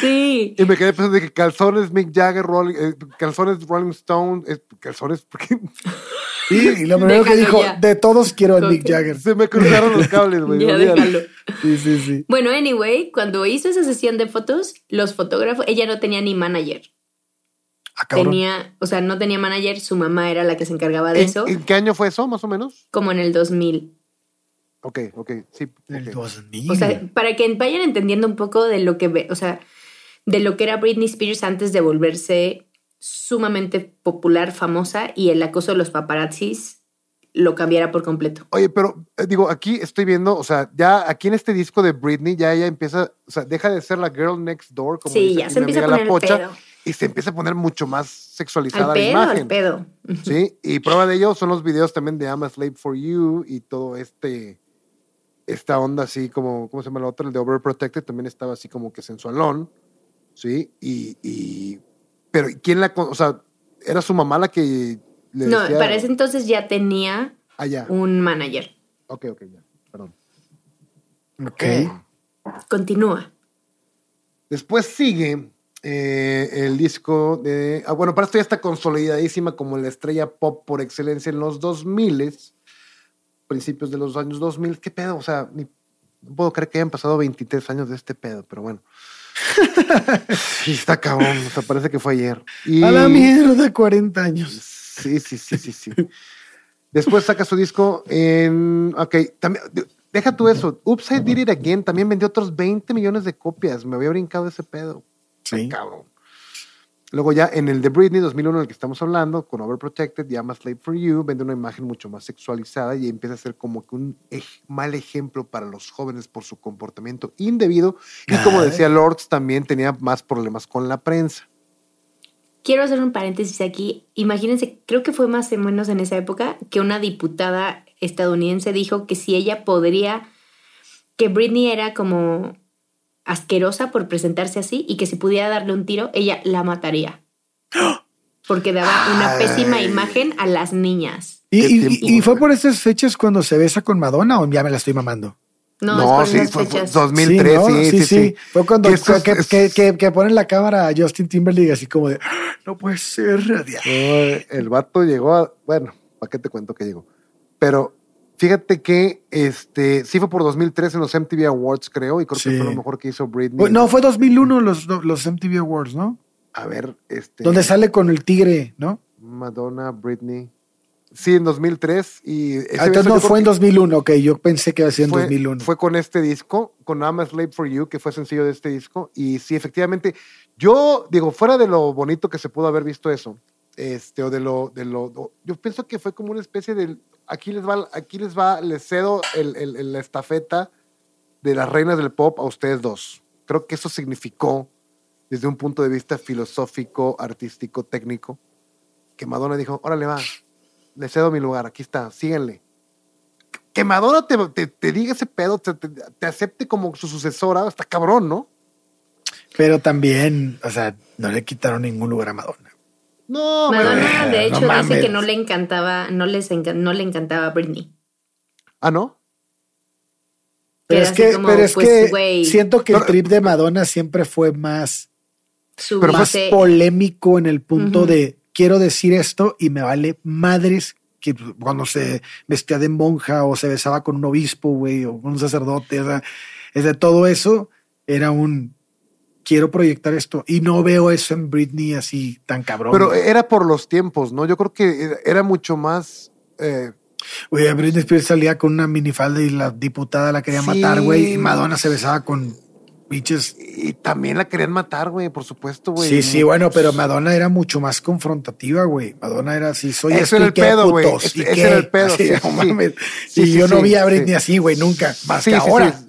Sí. Y me quedé pensando de que calzones Mick Jagger, Rolling, eh, calzones Rolling Stone, eh, calzones, porque Sí, y lo primero que dijo, ya. de todos quiero al Ok. Mick Jagger. se me cruzaron los cables, güey. Ya olvídalo. déjalo. Sí, sí, sí. Bueno, anyway, cuando hizo esa sesión de fotos, los fotógrafos, ella no tenía ni manager. Ah. Tenía, o sea, no tenía manager, su mamá era la que se encargaba de ¿En, eso, en qué año fue eso, más o menos? como en el 2000. Ok, ok, sí. El ok. 2000. O sea, para que vayan entendiendo un poco de lo que ve, o sea, de lo que era Britney Spears antes de volverse sumamente popular, famosa y el acoso de los paparazzis lo cambiara por completo. Oye, pero eh, digo, aquí estoy viendo, o sea, ya aquí en este disco de Britney, ya ella empieza, o sea, deja de ser la girl next door, como Sí, dice ya se empieza a poner la el pocha, pedo. y se empieza a poner mucho más sexualizada Al la pedo, imagen. al pedo. Sí, y prueba de ello son los videos también de I'm a Slave for You y todo este, esta onda así como, ¿cómo se llama la otra? El de Overprotected también estaba así como que sensualón, ¿sí? Y, y pero ¿quién la, con- o sea, era su mamá la que le No, decía? para ese entonces ya tenía Ah, ya. un manager. Ok, ok, ya, perdón. Ok. Continúa. Después sigue eh, el disco de. Ah, bueno, para esto ya está consolidadísima como la estrella pop por excelencia en los 2000 principios de los años 2000. ¿Qué pedo? O sea, ni- no puedo creer que hayan pasado 23 años de este pedo, pero bueno. sí, está cabrón. O sea, parece que fue ayer. Y- A la mierda, 40 años. Sí, sí, sí, sí, sí. Después saca su disco en. Ok, también. Deja tú eso. I Did It Again también vendió otros 20 millones de copias. Me había brincado ese pedo. Sí. Cabrón. Luego ya en el de Britney 2001, en el que estamos hablando, con Overprotected, ya más Slave for You, vende una imagen mucho más sexualizada y empieza a ser como que un ej- mal ejemplo para los jóvenes por su comportamiento indebido. Y como decía Lords, también tenía más problemas con la prensa. Quiero hacer un paréntesis aquí. Imagínense, creo que fue más o menos en esa época que una diputada estadounidense dijo que si ella podría, que Britney era como asquerosa por presentarse así y que si pudiera darle un tiro, ella la mataría. Porque daba una pésima imagen a las niñas. ¿Y, ¿Qué y- tiempo, y fue por esas fechas cuando se besa con Madonna o ya me la estoy mamando? No, No, es sí, fue, fue fechas. 2003, ¿no? sí, sí, sí. Fue cuando es- que, es- que, que- que ponen la cámara a Justin Timberlake así como de, "Ah, no puede ser. ya". Ay, el vato llegó a. Bueno, ¿para qué te cuento que llegó? Pero fíjate que este sí fue por 2003 en los MTV Awards, creo, y creo Sí. que fue lo mejor que hizo Britney. No, fue 2001 los, los MTV Awards, ¿no? A ver, este. Donde sale con el tigre, ¿no? Madonna, Britney. Sí, en 2003. Y Ah, entonces no fue en que 2001, ok, yo pensé que iba a ser en fue, 2001. Fue con este disco, con I'm a Slave for You, que fue sencillo de este disco. Y sí, efectivamente, yo digo, fuera de lo bonito que se pudo haber visto eso, este, o de lo, de lo, yo pienso que fue como una especie de, aquí les va, aquí les va, les cedo el, el- la estafeta de las reinas del pop a ustedes dos. Creo que eso significó, desde un punto de vista filosófico, artístico, técnico, que Madonna dijo, órale va, le cedo mi lugar, aquí está, síguenle. Que Madonna te, te- te diga ese pedo, te- te acepte como su sucesora, está cabrón, ¿no? Pero también, o sea, no le quitaron ningún lugar a Madonna. No, Madonna, de no hecho, dice mames. que no le encantaba, no les enca- no le encantaba a Britney. Ah, ¿no? Pero es que, como, pero es pues, que siento que el trip de Madonna siempre fue más, Pero más polémico en el punto de quiero decir esto y me vale madres que cuando se vestía de monja o se besaba con un obispo, güey, o con un sacerdote, o sea, es de todo eso, era un quiero proyectar esto y no veo eso en Britney así tan cabrón. Pero era por los tiempos, ¿no? Yo creo que era- mucho más. eh, Oye, Britney Spears salía con una minifalda y la diputada la quería Sí. matar, güey, y Madonna se besaba con biches. y también la querían matar, güey, por supuesto, güey. Sí, sí, bueno, pero Madonna era mucho más confrontativa, güey. Madonna era así, soy Ese esto era el pedo, güey. Ese- era el pedo, Así, sí, no mames. Sí, y yo no vi a. Britney así, güey, nunca. Más que ahora.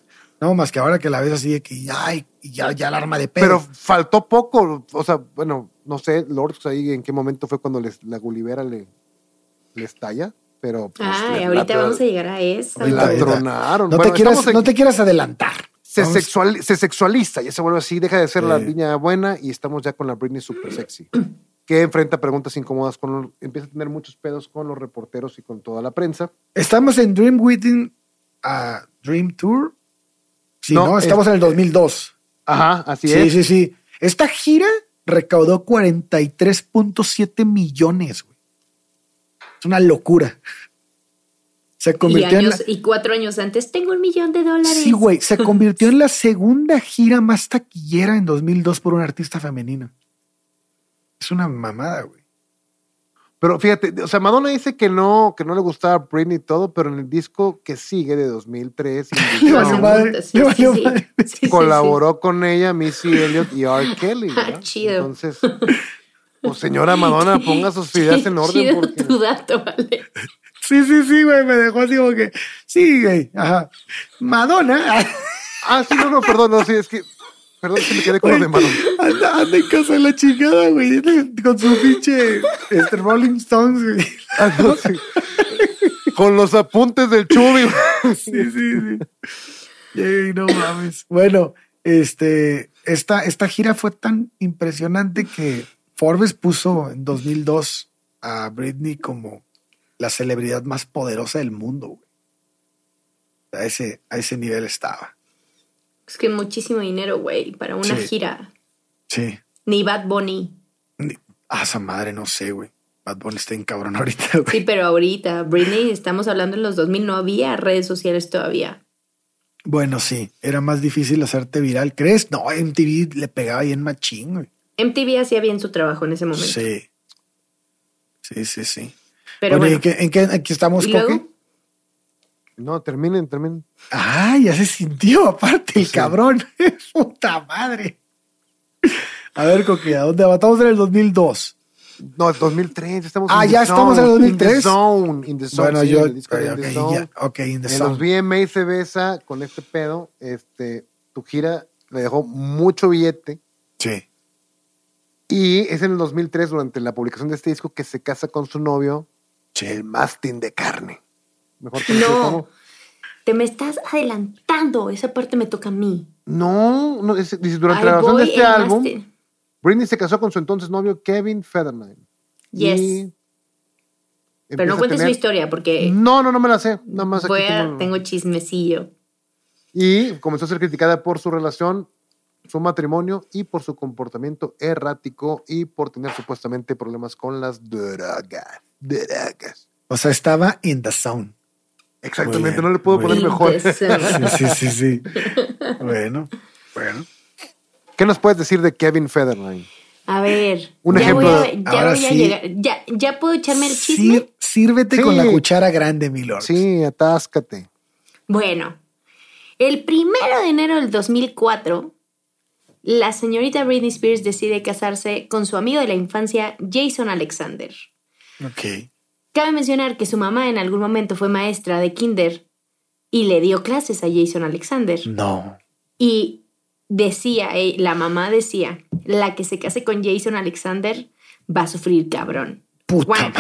No, más que ahora que la ves así de que, ay, ya, ya el arma de pedo. Pero faltó poco, o sea, bueno, no sé, Lords ahí en qué momento fue cuando les, la Gulivera le, le estalla, pero pues, Ay, la- ahorita la- vamos a llegar a eso. La ahorita. tronaron. no, Bueno, te quieras, en- no te quieras adelantar. se, sexual- se sexualiza, ya se vuelve así, deja de ser la niña buena y estamos ya con la Britney super sexy, que enfrenta preguntas incómodas, con empieza a tener muchos pedos con los reporteros y con toda la prensa. Estamos en Dream Within a Dream Tour. Sí, No, no, estamos es- en el 2002. Ajá, así Sí, es. sí, sí. Esta gira recaudó 43.7 millones, güey. Es una locura. Se Y, convirtió en la- años, y cuatro años antes, tengo un millón de dólares. Sí, güey, se convirtió en la segunda gira más taquillera en 2002 por una artista femenina. Es una mamada, güey. Pero fíjate, o sea, Madonna dice que no, que no le gustaba Britney y todo, pero en el disco que sigue de 2003 Le Indie valió Zone, madre, Sí, le sí, valió sí. madre. Sí, sí, sí. colaboró con ella Missy Elliott y R. Kelly. Ah, chido. Entonces, pues señora Madonna, ponga sus ideas en orden. Chido porque- tu dato, vale. Sí, sí, sí, güey, me dejó así como que, sí, güey, ajá. Madonna, Ah, sí, no, no, perdón, no, sí, es que, perdón, que me quedé con lo de Madonna. anda, anda en casa de la chingada, güey, con su pinche este, Rolling Stones, güey. Ah, no, sí. Con los apuntes del Chubi. Sí, sí, sí. Ey, no mames. Bueno, este, esta, esta gira fue tan impresionante que Forbes puso en 2002 a Britney como la celebridad más poderosa del mundo, güey. A ese, a ese nivel estaba. Es que muchísimo dinero, güey, para una Sí. gira. Sí. Ni Bad Bunny. Ni- Ah, esa madre, no sé, güey. Bad Bunny está en cabrón ahorita, güey. Sí, pero ahorita, Britney, estamos hablando en los 2000, no había redes sociales todavía. Bueno, sí, era más difícil hacerte viral. ¿Crees? No, MTV le pegaba bien machín, güey. MTV hacía bien su trabajo en ese momento. Sí. Sí, sí, sí. Pero bueno, bueno, ¿en qué, en qué- aquí estamos, ¿y luego? Coque? No, terminen, terminen. Ah, ya se sintió aparte el Sí. cabrón. Puta madre. A ver, Coque, ¿a dónde va? Estamos en el 2002. No, es 2003, estamos Ah, in ya estamos en el zone, In the 2003. zone, in the zone, bueno, sí, yo. el disco de In ok, the Zone. ya, ok, in the En zone. los VMA se besa con este pedo. Este, tu gira le dejó mucho billete. Sí. Y es en el 2003, durante la publicación de este disco, que se casa con su novio, Sí. el mastín de carne. Mejor conocido No, te me estás adelantando. Esa parte me toca a mí. No, no es- dice, durante Ahí la grabación de este el álbum, máster. Britney se casó con su entonces novio Kevin Federline. Yes. Y Pero no cuentes su tener- historia porque No, no, no me la sé. Nada más aquí voy a- tengo- tengo chismecillo. Y comenzó a ser criticada por su relación, su matrimonio y por su comportamiento errático y por tener supuestamente problemas con las drogas. Drogas. O sea, estaba in the zone. Exactamente, bien, no le puedo poner bien. mejor. Sí, sí, sí, sí. bueno, bueno. ¿Qué nos puedes decir de Kevin Federline? A ver. Un ya ejemplo. Voy a, ya Ahora voy a sí. llegar. Ya, ya puedo echarme el chisme. Sir- sírvete Sí. con la cuchara grande, mi lord. Sí, atáscate. Bueno, el primero de enero del 2004, la señorita Britney Spears decide casarse con su amigo de la infancia, Jason Alexander. Ok. Cabe mencionar que su mamá en algún momento fue maestra de kinder y le dio clases a Jason Alexander. No. Y decía, eh, la mamá decía, la que se case con Jason Alexander va a sufrir cabrón. Puta.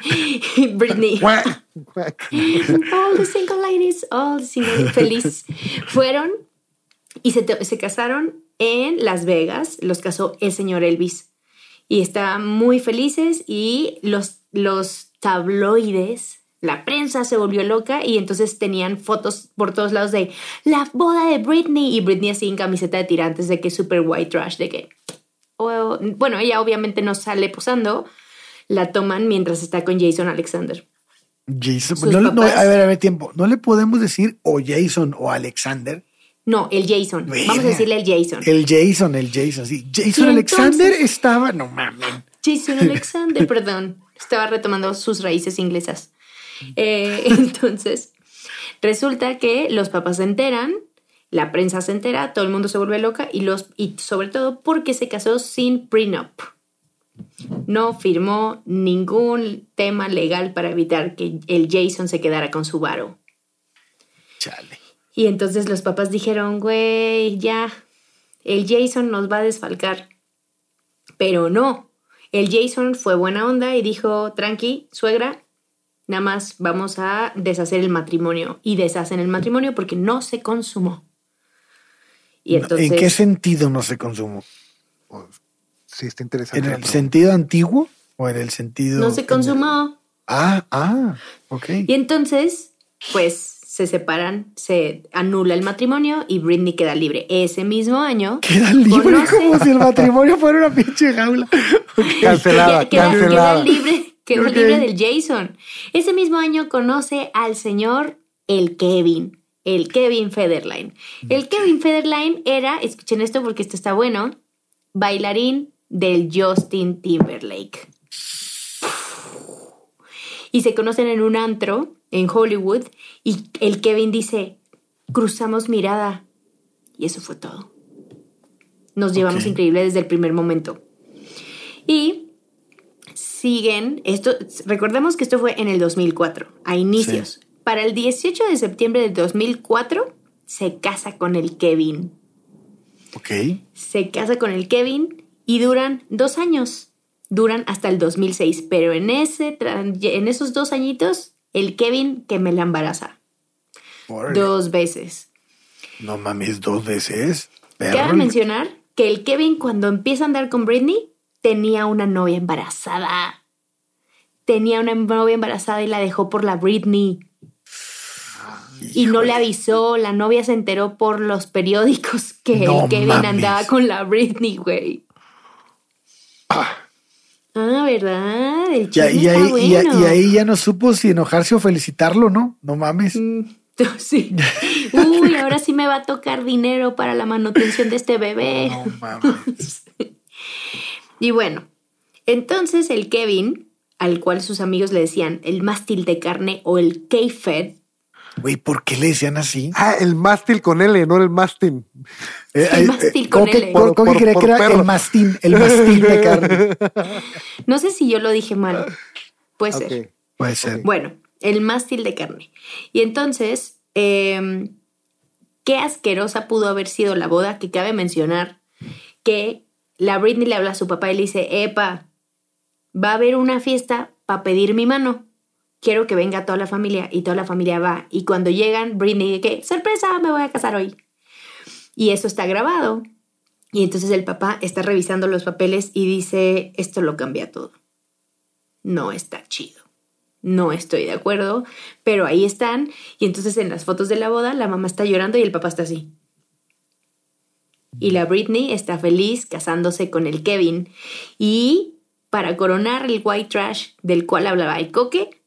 Britney. All the single ladies, all the single feliz. Fueron y se, se casaron en Las Vegas. Los casó el señor Elvis. Y estaban muy felices y los, los tabloides, la prensa se volvió loca y entonces tenían fotos por todos lados de la boda de Britney y Britney así en camiseta de tirantes de que es super white trash, de que... bueno, ella obviamente no sale posando, la toman mientras está con Jason Alexander. Jason, no, a ver, a ver, tiempo. No le podemos decir o Jason o Alexander. No, el Jason. Vamos a decirle el Jason. El Jason, el Jason, sí. Jason Alexander entonces- estaba, no mames. Jason Alexander, perdón. Estaba retomando sus raíces inglesas. Eh, entonces, resulta que los papás se enteran, la prensa se entera, todo el mundo se vuelve loca y, los, y sobre todo porque se casó sin prenup. No firmó ningún tema legal para evitar que el Jason se quedara con su varo. Chale. Y entonces los papás dijeron, güey, ya, el Jason nos va a desfalcar. Pero no, el Jason fue buena onda y dijo, tranqui, suegra, nada más vamos a deshacer el matrimonio. Y deshacen el matrimonio porque no se consumó. Y entonces, ¿En qué sentido no se consumó? Sí, está interesante. ¿En el pregunta. sentido antiguo o en el sentido... no se consumó. Ah, ah, ok. Y entonces, pues se separan, se anula el matrimonio y Britney queda libre. Ese mismo año... Queda libre conoce- como si el matrimonio fuera una pinche jaula. Cancelada, Queda- cancelada. queda libre, queda libre del Jason. Ese mismo año conoce al señor el Kevin, el Kevin Federline. El Kevin Federline era, escuchen esto porque esto está bueno, bailarín del Justin Timberlake. Y se conocen en un antro en Hollywood y el Kevin dice, cruzamos mirada. Y eso fue todo. Nos llevamos increíble desde el primer momento. Y siguen, esto, recordemos que esto fue en el 2004, a inicios. Para el 18 de septiembre del 2004 se casa con el Kevin. Ok. Se casa con el Kevin y duran dos años. Duran hasta el 2006, pero en, ese, en esos dos añitos, el Kevin que me la embaraza. Órale. Dos veces. No mames, dos veces. Perro. mencionar que el Kevin cuando empieza a andar con Britney tenía una novia embarazada. Tenía una novia embarazada y la dejó por la Britney. Y no le avisó, la novia se enteró por los periódicos que No el Kevin mames. andaba con la Britney, güey. Ah, ¿verdad? El Ya, chisme y, está ahí, y- bueno. y ahí ya no supo si enojarse o felicitarlo, ¿no? No mames. Mm, Sí. Uy, ahora sí me va a tocar dinero para la manutención de este bebé. No mames. Y bueno, entonces el Kevin, al cual sus amigos le decían el mástil de carne o el K-Fed, Güey, ¿por qué le decían así? Ah, el mástil con L, no el mástil. Eh, El eh, mástil eh, con ¿cómo que- L. ¿Cómo Por- que creía por- que era perro. el mastín? El mastín de carne. no sé si yo lo dije mal, puede ser. Puede ser. Bueno, el mástil de carne. Y entonces, em, qué asquerosa pudo haber sido la boda, que cabe mencionar que la Britney le habla a su papá y le dice, epa, va a haber una fiesta para pedir mi mano. Quiero que venga toda la familia y toda la familia va. Y cuando llegan, Britney que, sorpresa, me voy a casar hoy. Y eso está grabado. Y entonces el papá está revisando los papeles y dice, esto lo cambia todo. No está chido no estoy de acuerdo, pero ahí están. Y entonces en las fotos de la boda, la mamá está llorando y el papá está así. Y la Britney está feliz casándose con el Kevin. Y para coronar el white trash del cual hablaba el coque,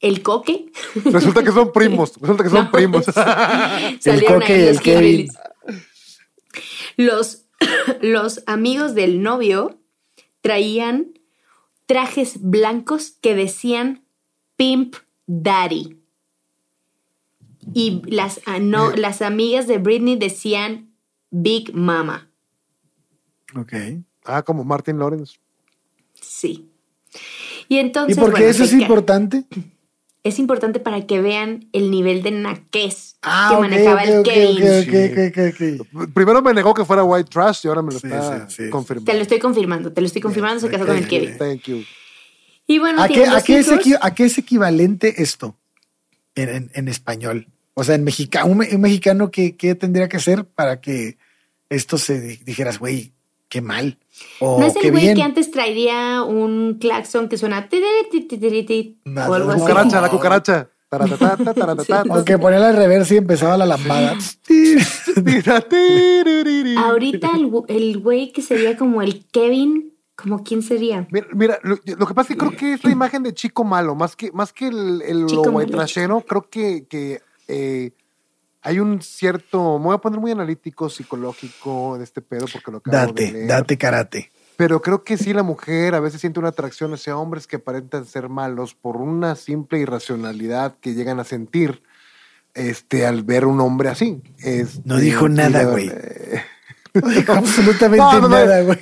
el coque. Resulta que son primos. Resulta que son No, primos. salieron coque ahí y los el Kevin. Los, los amigos del novio traían trajes blancos que decían Pimp Daddy. Y las, ah, no, las amigas de Britney decían Big Mama. Ok. Ah, como Martin Lawrence. Sí. Y ¿Y entonces. por qué bueno, eso es importante? Es importante para que vean el nivel de naquez Ah, que manejaba el Kevin. ok, ok, ok, ok. Primero me negó que fuera white trash y ahora me lo Sí, está sí, sí. confirmando. Te lo estoy confirmando, te lo estoy confirmando, se casó con el. Kevin. Thank you. Y bueno, ¿A qué, a es, hijos. equi- a qué es equivalente esto en, en- en español? O sea, en mexicano, un, me- un mexicano, ¿qué, qué tendría que ser para que esto se di- dijeras, güey, qué mal? O ¿No es el güey que antes traería un claxon que suena o algo la así? Cucaracha, la cucaracha. Taratatata, taratatata. O que ponía la reversa y empezaba la lambada. Ahorita el, güey que sería como el Kevin, ¿como quién sería? Mira, mira, lo, lo que pasa es que creo que es la imagen de chico malo, más que, más que el, el trashero, creo que, que eh, hay un cierto, me voy a poner muy analítico, psicológico de este pedo, porque lo acabo de date, leer. date karate. Pero creo que sí, la mujer a veces siente una atracción hacia hombres que aparentan ser malos por una simple irracionalidad que llegan a sentir este, al ver un hombre así. Este, No dijo nada, de- güey. No dijo absolutamente No, no, no, nada, güey.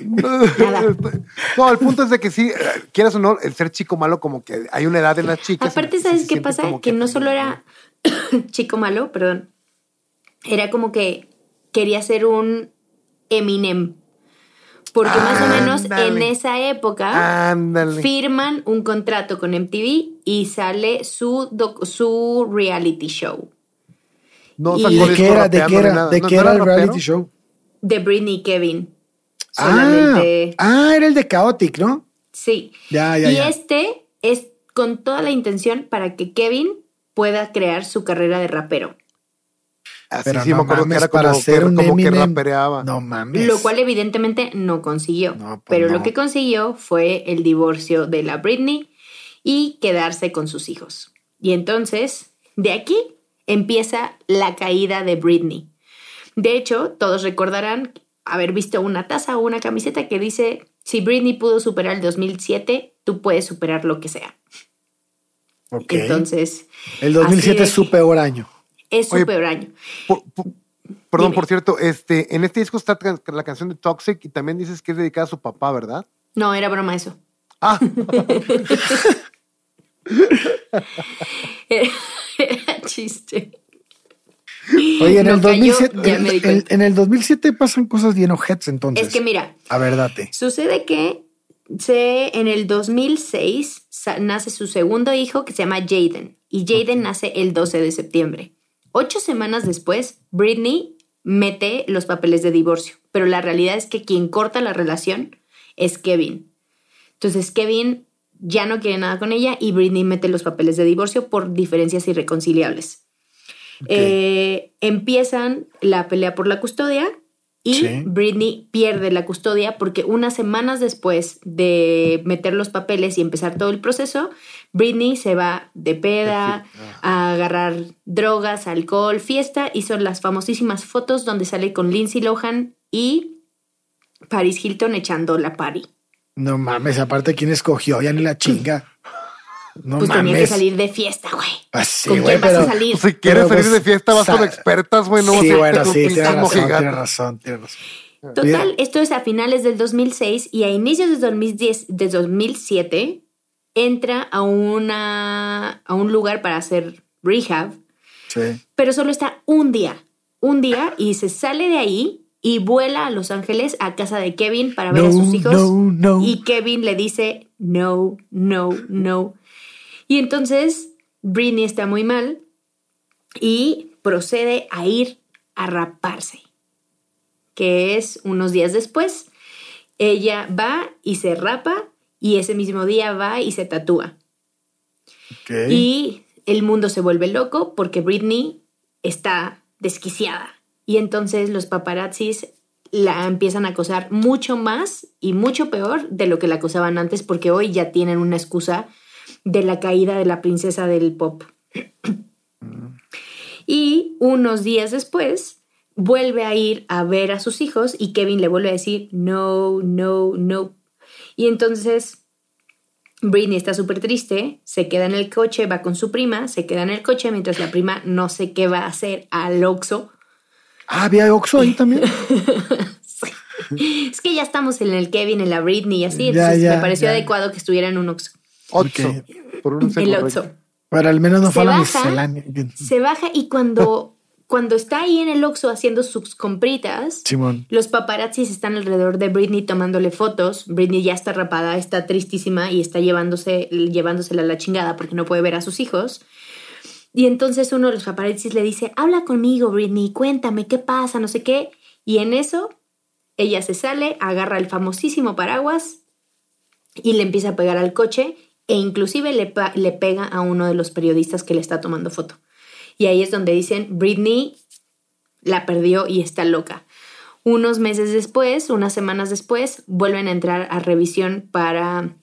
No, el punto es de que sí, quieras o no, el ser chico malo, como que hay una edad en las chicas. Aparte, ¿sabes qué pasa? Que no solo era chico malo, perdón. Era como que quería ser un Eminem. Porque más o menos en esa época firman un contrato con MTV y sale su, doc- su reality show No ¿Y sacó ¿Y de qué era, de qué era, de ¿No- qué no era el rapero? reality show? de Britney y Kevin. Ah, ah, era el de Chaotic, ¿no? Sí. Ya, ya, y ya. este es con toda la intención para que Kevin pueda crear su carrera de rapero. Así Pero sí, no me acuerdo que mames, era para un como que rapereaba. No mames. Lo cual evidentemente no consiguió. No, pues pero no. lo que consiguió fue el divorcio de la Britney y quedarse con sus hijos. Y entonces, de aquí empieza la caída de Britney. De hecho, todos recordarán haber visto una taza o una camiseta que dice, si Britney pudo superar el 2007, tú puedes superar lo que sea. Ok. Entonces, el 2007 así es su peor año. Es su Oye, peor año. Por- por- perdón, Dime. por cierto, este, en este disco está la canción de Toxic y también dices que es dedicada a su papá, ¿verdad? No, era broma eso. Ah, Era, era chiste. Oye, en el cayó, 2007, ya me di en, cuenta. en el 2007 pasan cosas bien ojetes entonces. Es que mira, A ver, date. Sucede que se, en el 2006 sa- nace su segundo hijo que se llama Jaden y Jaden nace el 12 de septiembre. Ocho semanas después, Britney mete los papeles de divorcio, pero la realidad es que quien corta la relación es Kevin. Entonces Kevin ya no quiere nada con ella y Britney mete los papeles de divorcio por diferencias irreconciliables. Eh, empiezan la pelea por la custodia y Sí. Britney pierde la custodia porque unas semanas después de meter los papeles y empezar todo el proceso, Britney se va de peda a agarrar drogas, alcohol, fiesta y son las famosísimas fotos donde sale con Lindsay Lohan y Paris Hilton echando la party. No mames, aparte quién escogió, ya ni la chinga. No pues mames. tenía que salir de fiesta, güey. Así, ¿Con güey, quién vas a salir? pues, si quieres Pero, salir pues, de fiesta, vas con expertas, güey, no vas sí, a bueno, con sí, tienes razón, tienes razón, tienes razón. Total, esto es a finales del 2006 y a inicios del 2010, de 2007 entra a, una, a un lugar para hacer rehab, Sí. pero solo está un día, un día y se sale de ahí y vuela a Los Ángeles a casa de Kevin para ver a sus hijos no, no. y Kevin le dice no, no, no. Y entonces Britney está muy mal y procede a ir a raparse, que es unos días después. Ella va y se rapa y ese mismo día va y se tatúa. Y el mundo se vuelve loco porque Britney está desquiciada. Y entonces los paparazzis la empiezan a acosar mucho más y mucho peor de lo que la acosaban antes porque hoy ya tienen una excusa de la caída de la princesa del pop. y unos días después vuelve a ir a ver a sus hijos y Kevin le vuelve a decir no, no, no. Y entonces Britney está súper triste, se queda en el coche, va con su prima, se queda en el coche mientras la prima no sé qué va a hacer al Oxxo. Ah, había Oxxo ahí también. Es que ya estamos en el Kevin, en la Britney y así, Ya, entonces ya, me pareció ya. adecuado que estuviera en un Oxxo. Ocho. Ok. Por un El Oxxo. Pero al menos no Se fue la baja, miscelánea. Se baja y cuando cuando está ahí en el Oxxo haciendo sus compritas, Simón. los paparazzis están alrededor de Britney tomándole fotos. Britney ya está rapada, está tristísima y está llevándose, llevándosela a la chingada porque no puede ver a sus hijos. Y entonces uno de los paparazzis le dice, habla conmigo, Britney, cuéntame qué pasa, no sé qué. Y en eso, ella se sale, agarra el famosísimo paraguas y le empieza a pegar al coche e inclusive le, le pega a uno de los periodistas que le está tomando foto. Y ahí es donde dicen, Britney la perdió y está loca. Unos meses después, unas semanas después, vuelven a entrar a revisión para,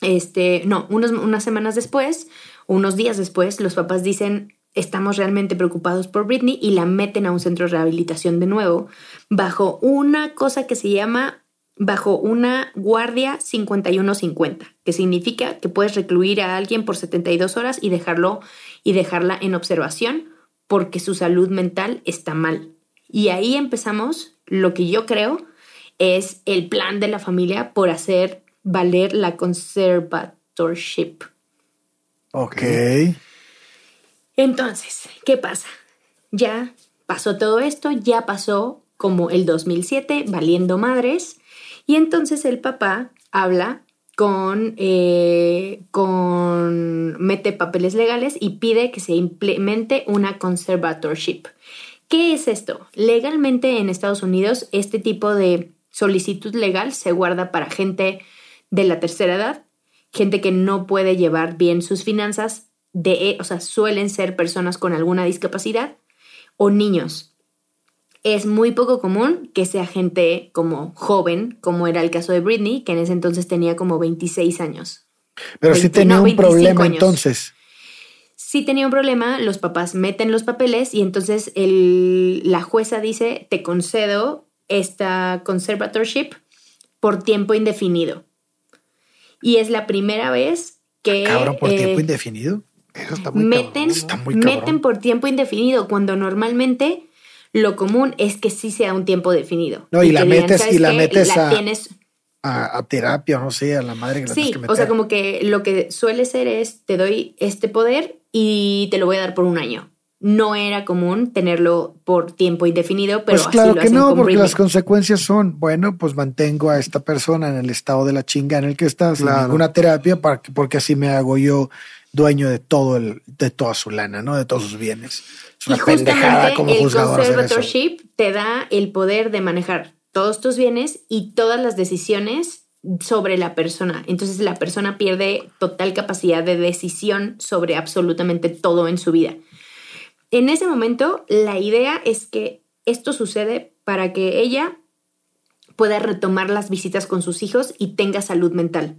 este, no, unos, unas semanas después, unos días después, los papás dicen, estamos realmente preocupados por Britney y la meten a un centro de rehabilitación de nuevo, bajo una cosa que se llama, bajo una guardia 51-50, que significa que puedes recluir a alguien por 72 horas y dejarlo y dejarla en observación porque su salud mental está mal. Y ahí empezamos lo que yo creo es el plan de la familia por hacer valer la conservatorship. Ok. Entonces, ¿qué pasa? Ya pasó todo esto, ya pasó como el 2007, valiendo madres, y entonces el papá habla con, eh, con, mete papeles legales y pide que se implemente una conservatorship. ¿Qué es esto? Legalmente en Estados Unidos este tipo de solicitud legal se guarda para gente de la tercera edad, gente que no puede llevar bien sus finanzas, de, o sea, suelen ser personas con alguna discapacidad o niños. Es muy poco común que sea gente como joven, como era el caso de Britney, que en ese entonces tenía como 26 años. Pero sí 20, tenía no, un 25 problema años. entonces. Si tenía un problema, los papás meten los papeles y entonces el- la jueza dice, te concedo esta conservatorship por tiempo indefinido. Y es la primera vez que Cabrón, por eh, tiempo indefinido. Eso está muy meten, cabrón. Está muy cabrón. meten por tiempo indefinido cuando normalmente lo común es que sí sea un tiempo definido. No, y la digan, metes- "¿Sabes y la metes La a- tienes A, a terapia, no sé, a la madre que la Sí, tienes que meter. o sea, como que lo que suele ser es te doy este poder y te lo voy a dar por un año. No era común tenerlo por tiempo indefinido, pero pues así claro lo que hacen no, porque las consecuencias son, bueno, pues mantengo a esta persona en el estado de la chinga en el que está, sin Claro. ninguna terapia, para que- porque así me hago yo dueño de todo el, de toda su lana, ¿no? De todos sus bienes. Es una y pendejada justamente como el juzgador hacer eso. conservatorship te da el poder de manejar todos tus bienes y todas las decisiones sobre la persona. Entonces la persona pierde total capacidad de decisión sobre absolutamente todo en su vida. En ese momento, la idea es que esto sucede para que ella pueda retomar las visitas con sus hijos y tenga salud mental.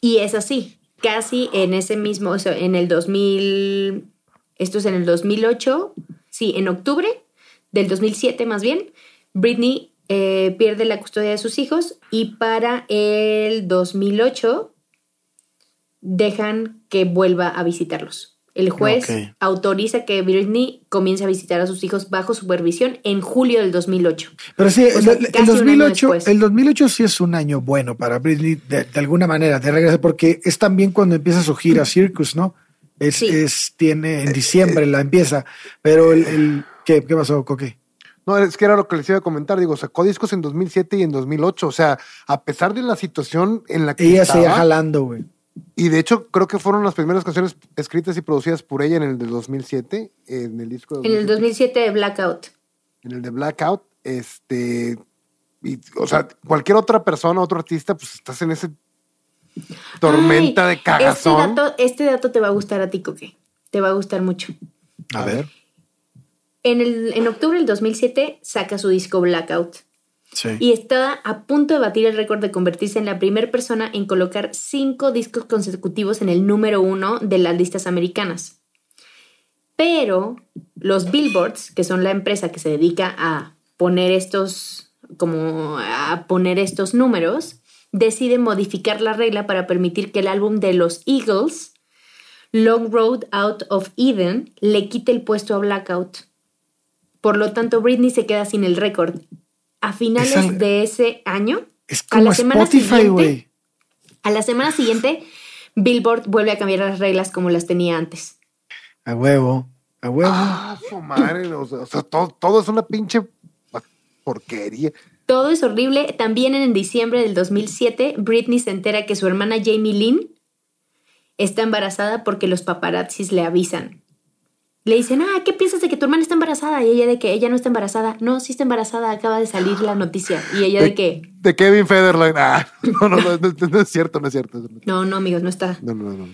Y es así, casi en ese mismo, o sea, en el 2000, esto es en el 2008, sí, en octubre del 2007 más bien, Britney eh, pierde la custodia de sus hijos y para el 2008 dejan que vuelva a visitarlos. El juez autoriza que Britney comience a visitar a sus hijos bajo supervisión en julio del 2008. Pero sí, O el, sea, el- el casi un año 2008, después. el 2008 sí es un año bueno para Britney, de, de alguna manera, de regreso, porque es también cuando empieza su gira Circus, ¿no? Es, Sí. es, tiene, en diciembre la empieza, pero el, el ¿qué, ¿qué pasó, Coque? No, es que era lo que les iba a comentar. Digo, sacó discos en 2007 y en 2008. O sea, a pesar de la situación en la que Ella estaba, seguía jalando, güey. Y de hecho creo que fueron las primeras canciones escritas y producidas por ella en el del 2007, en el disco de En el 2007 de Blackout. en el de Blackout, este, y, o sea, cualquier otra persona, otro artista, pues estás en ese tormenta Ay, de cagazón. Este dato, este dato te va a gustar a ti, Coque. Te va a gustar mucho. A ver. En, el, en octubre del 2007 saca su disco Blackout Y está a punto de batir el récord de convertirse en la primera persona en colocar cinco discos consecutivos en el número uno de las listas americanas. Pero los Billboards, que son la empresa que se dedica a poner estos, como a poner estos números, deciden modificar la regla para permitir que el álbum de los Eagles, Long Road Out of Eden, le quite el puesto a Blackout. Por lo tanto, Britney se queda sin el récord. A finales Es al- de ese año, Es a la semana Spotify, siguiente- güey. a la semana siguiente, Billboard vuelve a cambiar las reglas como las tenía antes. A huevo. A huevo. Ah, su madre. O sea, o sea, todo, todo es una pinche porquería. Todo es horrible. También en diciembre del 2007, Britney se entera que su hermana Jamie Lynn está embarazada porque los paparazzis le avisan. Le dicen, ah, ¿qué piensas de que tu hermana está embarazada? Y ella de que ella no está embarazada. No, sí está embarazada, acaba de salir la noticia. Y ella de que, De Kevin Federline. Ah, no, no, no, no, no es cierto, no es cierto. no, no, amigos, no está. No, no, no. no.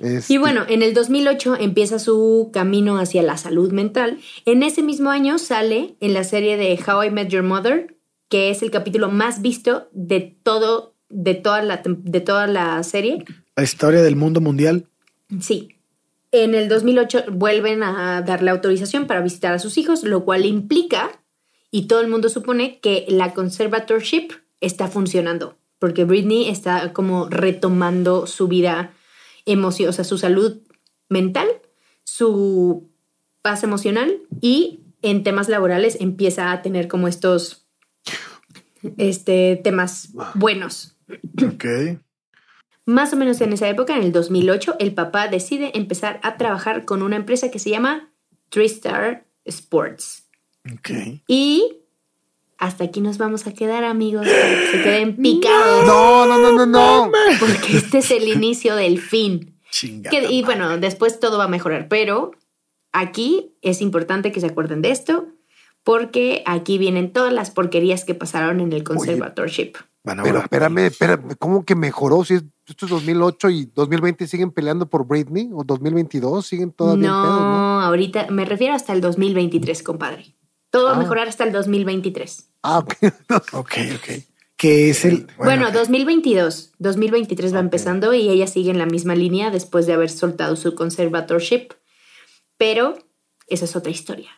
Este, Y bueno, en el 2008 empieza su camino hacia la salud mental. En ese mismo año sale en la serie de How I Met Your Mother, que es el capítulo más visto de todo, de toda la, de toda la serie. La historia del mundo mundial. Sí. En el 2008 vuelven a darle autorización para visitar a sus hijos, lo cual implica, y todo el mundo supone, que la conservatorship está funcionando, porque Britney está como retomando su vida emocional, o sea, su salud mental, su paz emocional y en temas laborales empieza a tener como estos este, temas buenos. Ok. Más o menos en esa época, en el 2008, el papá decide empezar a trabajar con una empresa que se llama Tristar Sports. Ok. Y hasta aquí nos vamos a quedar, amigos, para que se queden picados. No, no, no, no, no. Porque este es el inicio del fin. Que- y bueno, después todo va a mejorar, pero aquí es importante que se acuerden de esto, porque aquí vienen todas las porquerías que pasaron en el conservatorship. A Pero espérame, espérame, ¿cómo que mejoró? Si es- esto es 2008 y 2020 siguen peleando por Britney o 2022 siguen todavía no, pedo, ¿no? ahorita me refiero hasta el 2023, compadre. Todo va a Ah. mejorar hasta el 2023. Ah, ok. Ok, ok. Que es el. Bueno, ok. 2022. 2023 va Ok. empezando y ella sigue en la misma línea después de haber soltado su conservatorship. Pero esa es otra historia.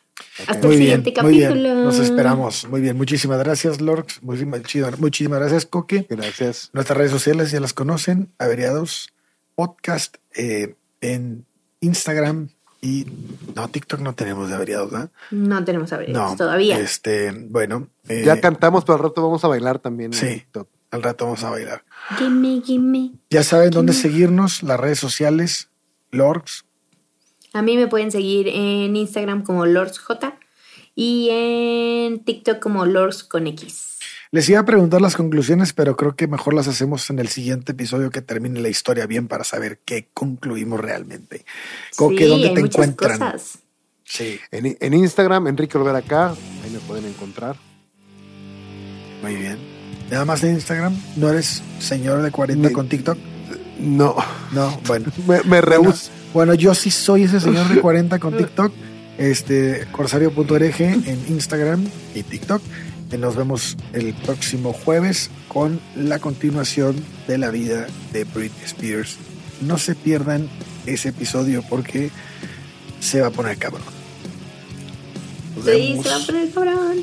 Hasta Muy el bien, siguiente muy bien. capítulo. Nos esperamos. Muy bien. Muchísimas gracias, Lorx. Muchísimas, muchísimas gracias, Coque. Gracias. Nuestras redes sociales ya las conocen. Averiados Podcast eh, en Instagram y no, TikTok no tenemos de averiados, ¿verdad? No tenemos a ver No, todavía. Este, bueno, eh, Ya cantamos, pero al rato vamos a bailar también. en Sí. TikTok. al rato vamos a bailar. Gimme, gimme. Ya saben dónde seguirnos, las redes sociales, Lorx. A mí me pueden seguir en Instagram como LordsJ y en TikTok como Lords con X. Les iba a preguntar las conclusiones, pero creo que mejor las hacemos en el siguiente episodio que termine la historia bien para saber qué concluimos realmente. Sí, ¿dónde hay te muchas encuentran? cosas. Sí, En, en Instagram, Enrique Olvera acá, ahí me pueden encontrar. muy bien. Nada más en Instagram. ¿No eres señor de 40 Ni- con TikTok? No, No, bueno. me, me rehuso. bueno, yo sí soy ese señor de 40 con TikTok. Este, corsario.org en Instagram y TikTok. Y nos vemos el próximo jueves con la continuación de la vida de Britney Spears. No se pierdan ese episodio porque se va a poner cabrón. Nos Sí, vemos. se va a poner cabrón.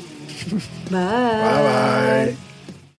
Bye. Bye bye.